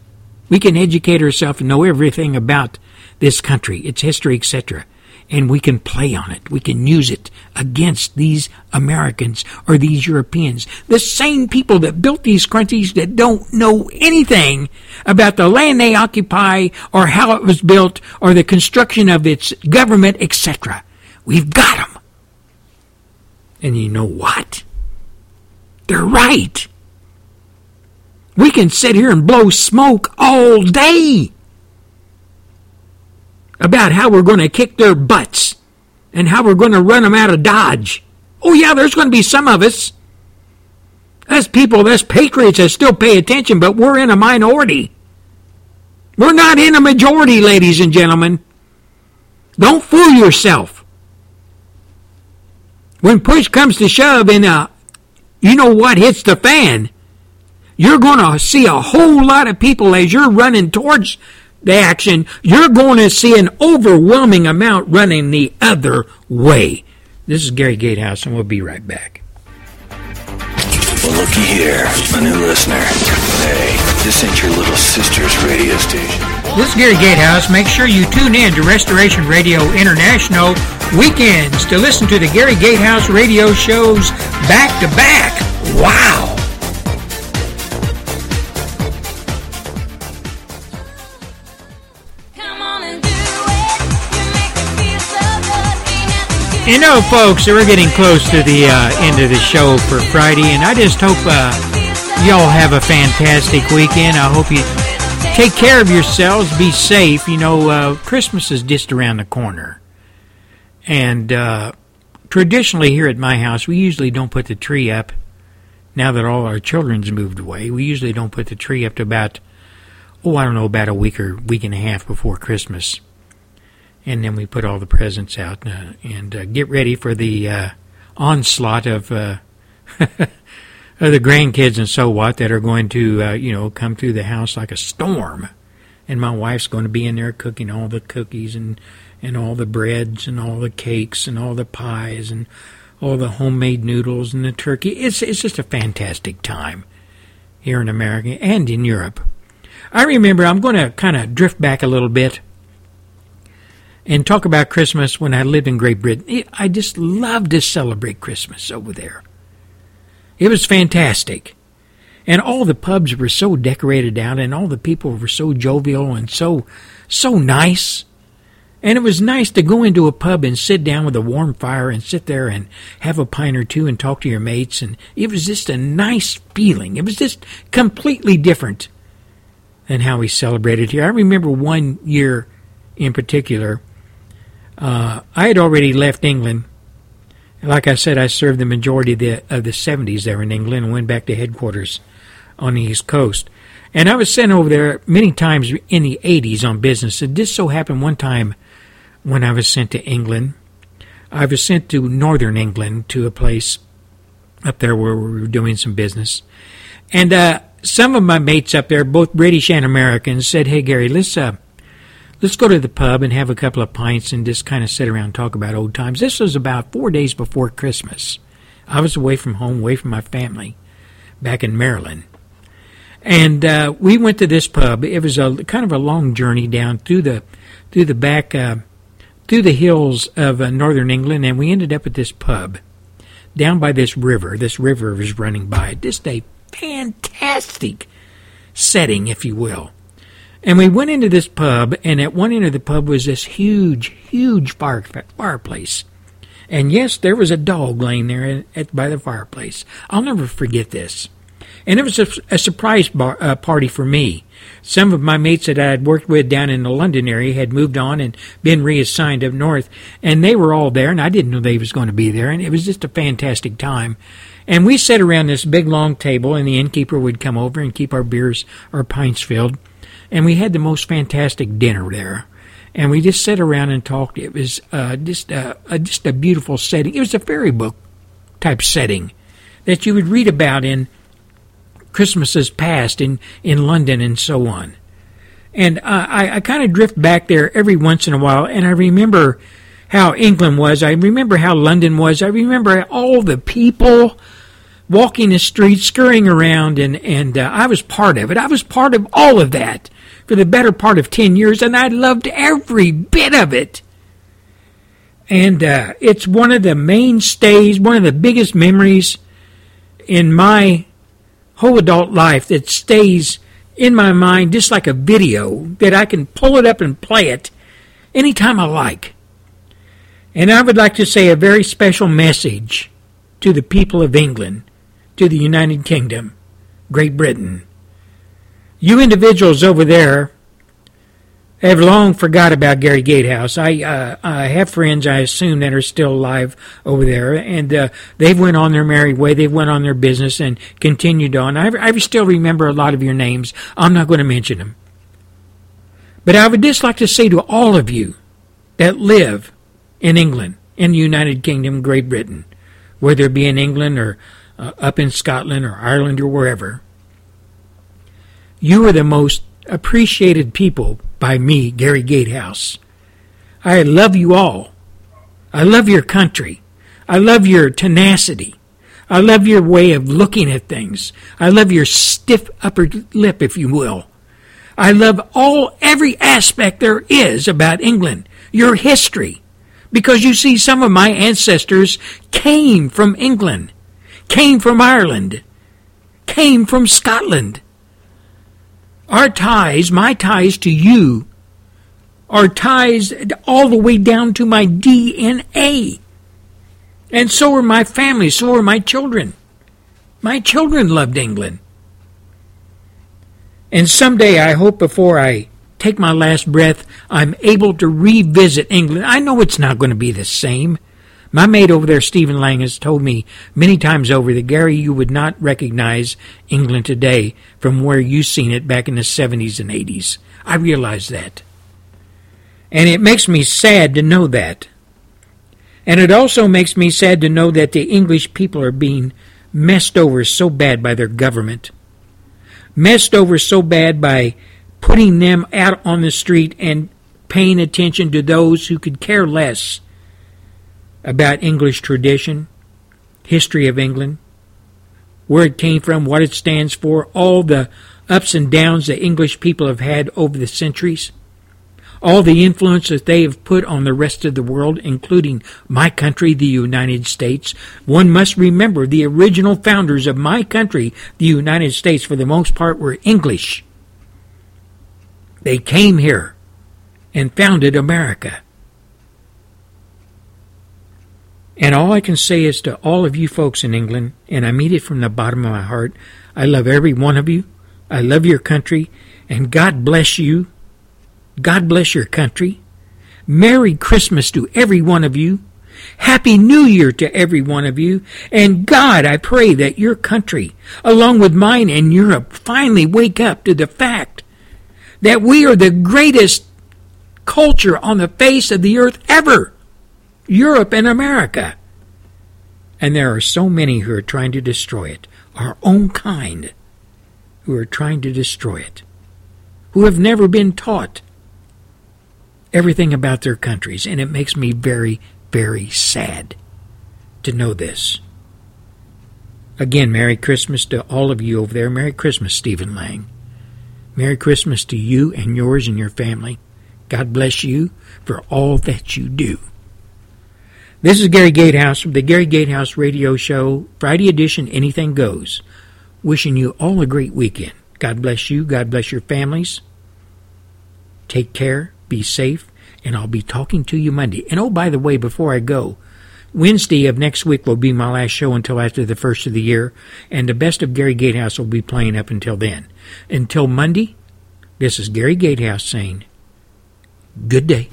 we can educate ourselves and know everything about this country, its history, etc. And we can play on it. We can use it against these Americans or these Europeans. The same people that built these countries that don't know anything about the land they occupy or how it was built or the construction of its government, etc. We've got them. And you know what? They're right. We can sit here and blow smoke all day about how we're going to kick their butts and how we're going to run them out of Dodge. Oh, yeah, there's going to be some of us. Us people, us patriots that still pay attention, but we're in a minority. We're not in a majority, ladies and gentlemen. Don't fool yourself. When push comes to shove and uh, you know what hits the fan, you're going to see a whole lot of people as you're running towards action. You're going to see an overwhelming amount running the other way. This is Gary Gatehouse, and we'll be right back. Well, looky here, a new listener. Hey, this ain't your little sister's radio station. This is Gary Gatehouse. Make sure you tune in to Restoration Radio International weekends to listen to the Gary Gatehouse radio shows back to back. Wow! You know, folks, we're getting close to the uh, end of the show for Friday, and I just hope uh, y'all have a fantastic weekend. I hope you take care of yourselves, be safe. You know, uh, Christmas is just around the corner. And uh, traditionally, here at my house, we usually don't put the tree up. Now that all our children's moved away, we usually don't put the tree up to about, oh, I don't know, about a week or week and a half before Christmas and then we put all the presents out uh, and uh, get ready for the uh, onslaught of the grandkids and so what that are going to uh, you know come through the house like a storm. And my wife's going to be in there cooking all the cookies and and all the breads and all the cakes and all the pies and all the homemade noodles and the turkey. It's it's just a fantastic time here in America and in Europe. I remember I'm going to kind of drift back a little bit and talk about Christmas when I lived in Great Britain. I just loved to celebrate Christmas over there. It was fantastic. And all the pubs were so decorated out and all the people were so jovial and so so nice. And it was nice to go into a pub and sit down with a warm fire and sit there and have a pint or two and talk to your mates and it was just a nice feeling. It was just completely different than how we celebrated here. I remember one year in particular uh, I had already left England. Like I said, I served the majority of the, of the 70s there in England and went back to headquarters on the East Coast. And I was sent over there many times in the 80s on business. It just so happened one time when I was sent to England, I was sent to northern England to a place up there where we were doing some business. And uh, some of my mates up there, both British and Americans, said, Hey, Gary, let's. Uh, let's go to the pub and have a couple of pints and just kind of sit around and talk about old times. This was about four days before Christmas. I was away from home, away from my family, back in Maryland. And uh, we went to this pub. It was a kind of a long journey down through the through the back uh, through the hills of uh, northern England, and we ended up at this pub down by this river. This river was running by. Just a fantastic setting, if you will. And we went into this pub, and at one end of the pub was this huge, huge fire, fireplace. And yes, there was a dog laying there at, at, by the fireplace. I'll never forget this. And it was a, a surprise bar, uh, party for me. Some of my mates that I had worked with down in the London area had moved on and been reassigned up north, and they were all there, and I didn't know they was going to be there, and it was just a fantastic time. And we sat around this big long table, and the innkeeper would come over and keep our beers, our pints filled, and we had the most fantastic dinner there. And we just sat around and talked. It was uh, just uh, a, just a beautiful setting. It was a fairy book type setting that you would read about in Christmases past in, in London and so on. And I, I kind of drift back there every once in a while, and I remember how England was. I remember how London was. I remember all the people walking the streets, scurrying around, and, and uh, I was part of it. I was part of all of that for the better part of 10 years, and I loved every bit of it. And uh, it's one of the mainstays, one of the biggest memories in my whole adult life that stays in my mind just like a video that I can pull it up and play it anytime I like. And I would like to say a very special message to the people of England, to the United Kingdom, Great Britain. You individuals over there have long forgot about Gary Gatehouse. I uh, I have friends I assume that are still alive over there, and uh, they've went on their merry way. They've went on their business and continued on. I, I still remember a lot of your names. I'm not going to mention them, but I would just like to say to all of you that live in England, in the United Kingdom, Great Britain, whether it be in England or uh, up in Scotland or Ireland or wherever, you are the most appreciated people by me, Gary Gatehouse. I love you all. I love your country. I love your tenacity. I love your way of looking at things. I love your stiff upper lip, if you will. I love all, every aspect there is about England, your history, because you see, some of my ancestors came from England, came from Ireland, came from Scotland. Our ties, my ties to you, are ties all the way down to my DNA. And so are my family, so are my children. My children loved England. And someday, I hope before I take my last breath, I'm able to revisit England. I know it's not going to be the same. My mate over there, Stephen Lang, has told me many times over that Gary, you would not recognize England today from where you've seen it back in the 70s and 80s. I realize that. And it makes me sad to know that. And it also makes me sad to know that the English people are being messed over so bad by their government. Messed over so bad by putting them out on the street and paying attention to those who could care less about English tradition, history of England, where it came from, what it stands for, all the ups and downs the English people have had over the centuries, all the influence that they have put on the rest of the world, including my country, the United States. One must remember the original founders of my country, the United States, for the most part, were English. They came here and founded America. And all I can say is to all of you folks in England, and I mean it from the bottom of my heart, I love every one of you. I love your country, and God bless you. God bless your country. Merry Christmas to every one of you. Happy New Year to every one of you. And God, I pray that your country, along with mine and Europe, finally wake up to the fact that we are the greatest culture on the face of the earth ever. Europe and America. And there are so many who are trying to destroy it, our own kind, who are trying to destroy it, who have never been taught everything about their countries. And it makes me very, very sad to know this. Again, Merry Christmas to all of you over there. Merry Christmas, Stephen Lang. Merry Christmas to you and yours and your family. God bless you for all that you do. This is Gary Gatehouse from the Gary Gatehouse Radio Show, Friday edition, Anything Goes. Wishing you all a great weekend. God bless you. God bless your families. Take care. Be safe. And I'll be talking to you Monday. And oh, by the way, before I go, Wednesday of next week will be my last show until after the first of the year, and the best of Gary Gatehouse will be playing up until then. Until Monday, this is Gary Gatehouse saying, Good day.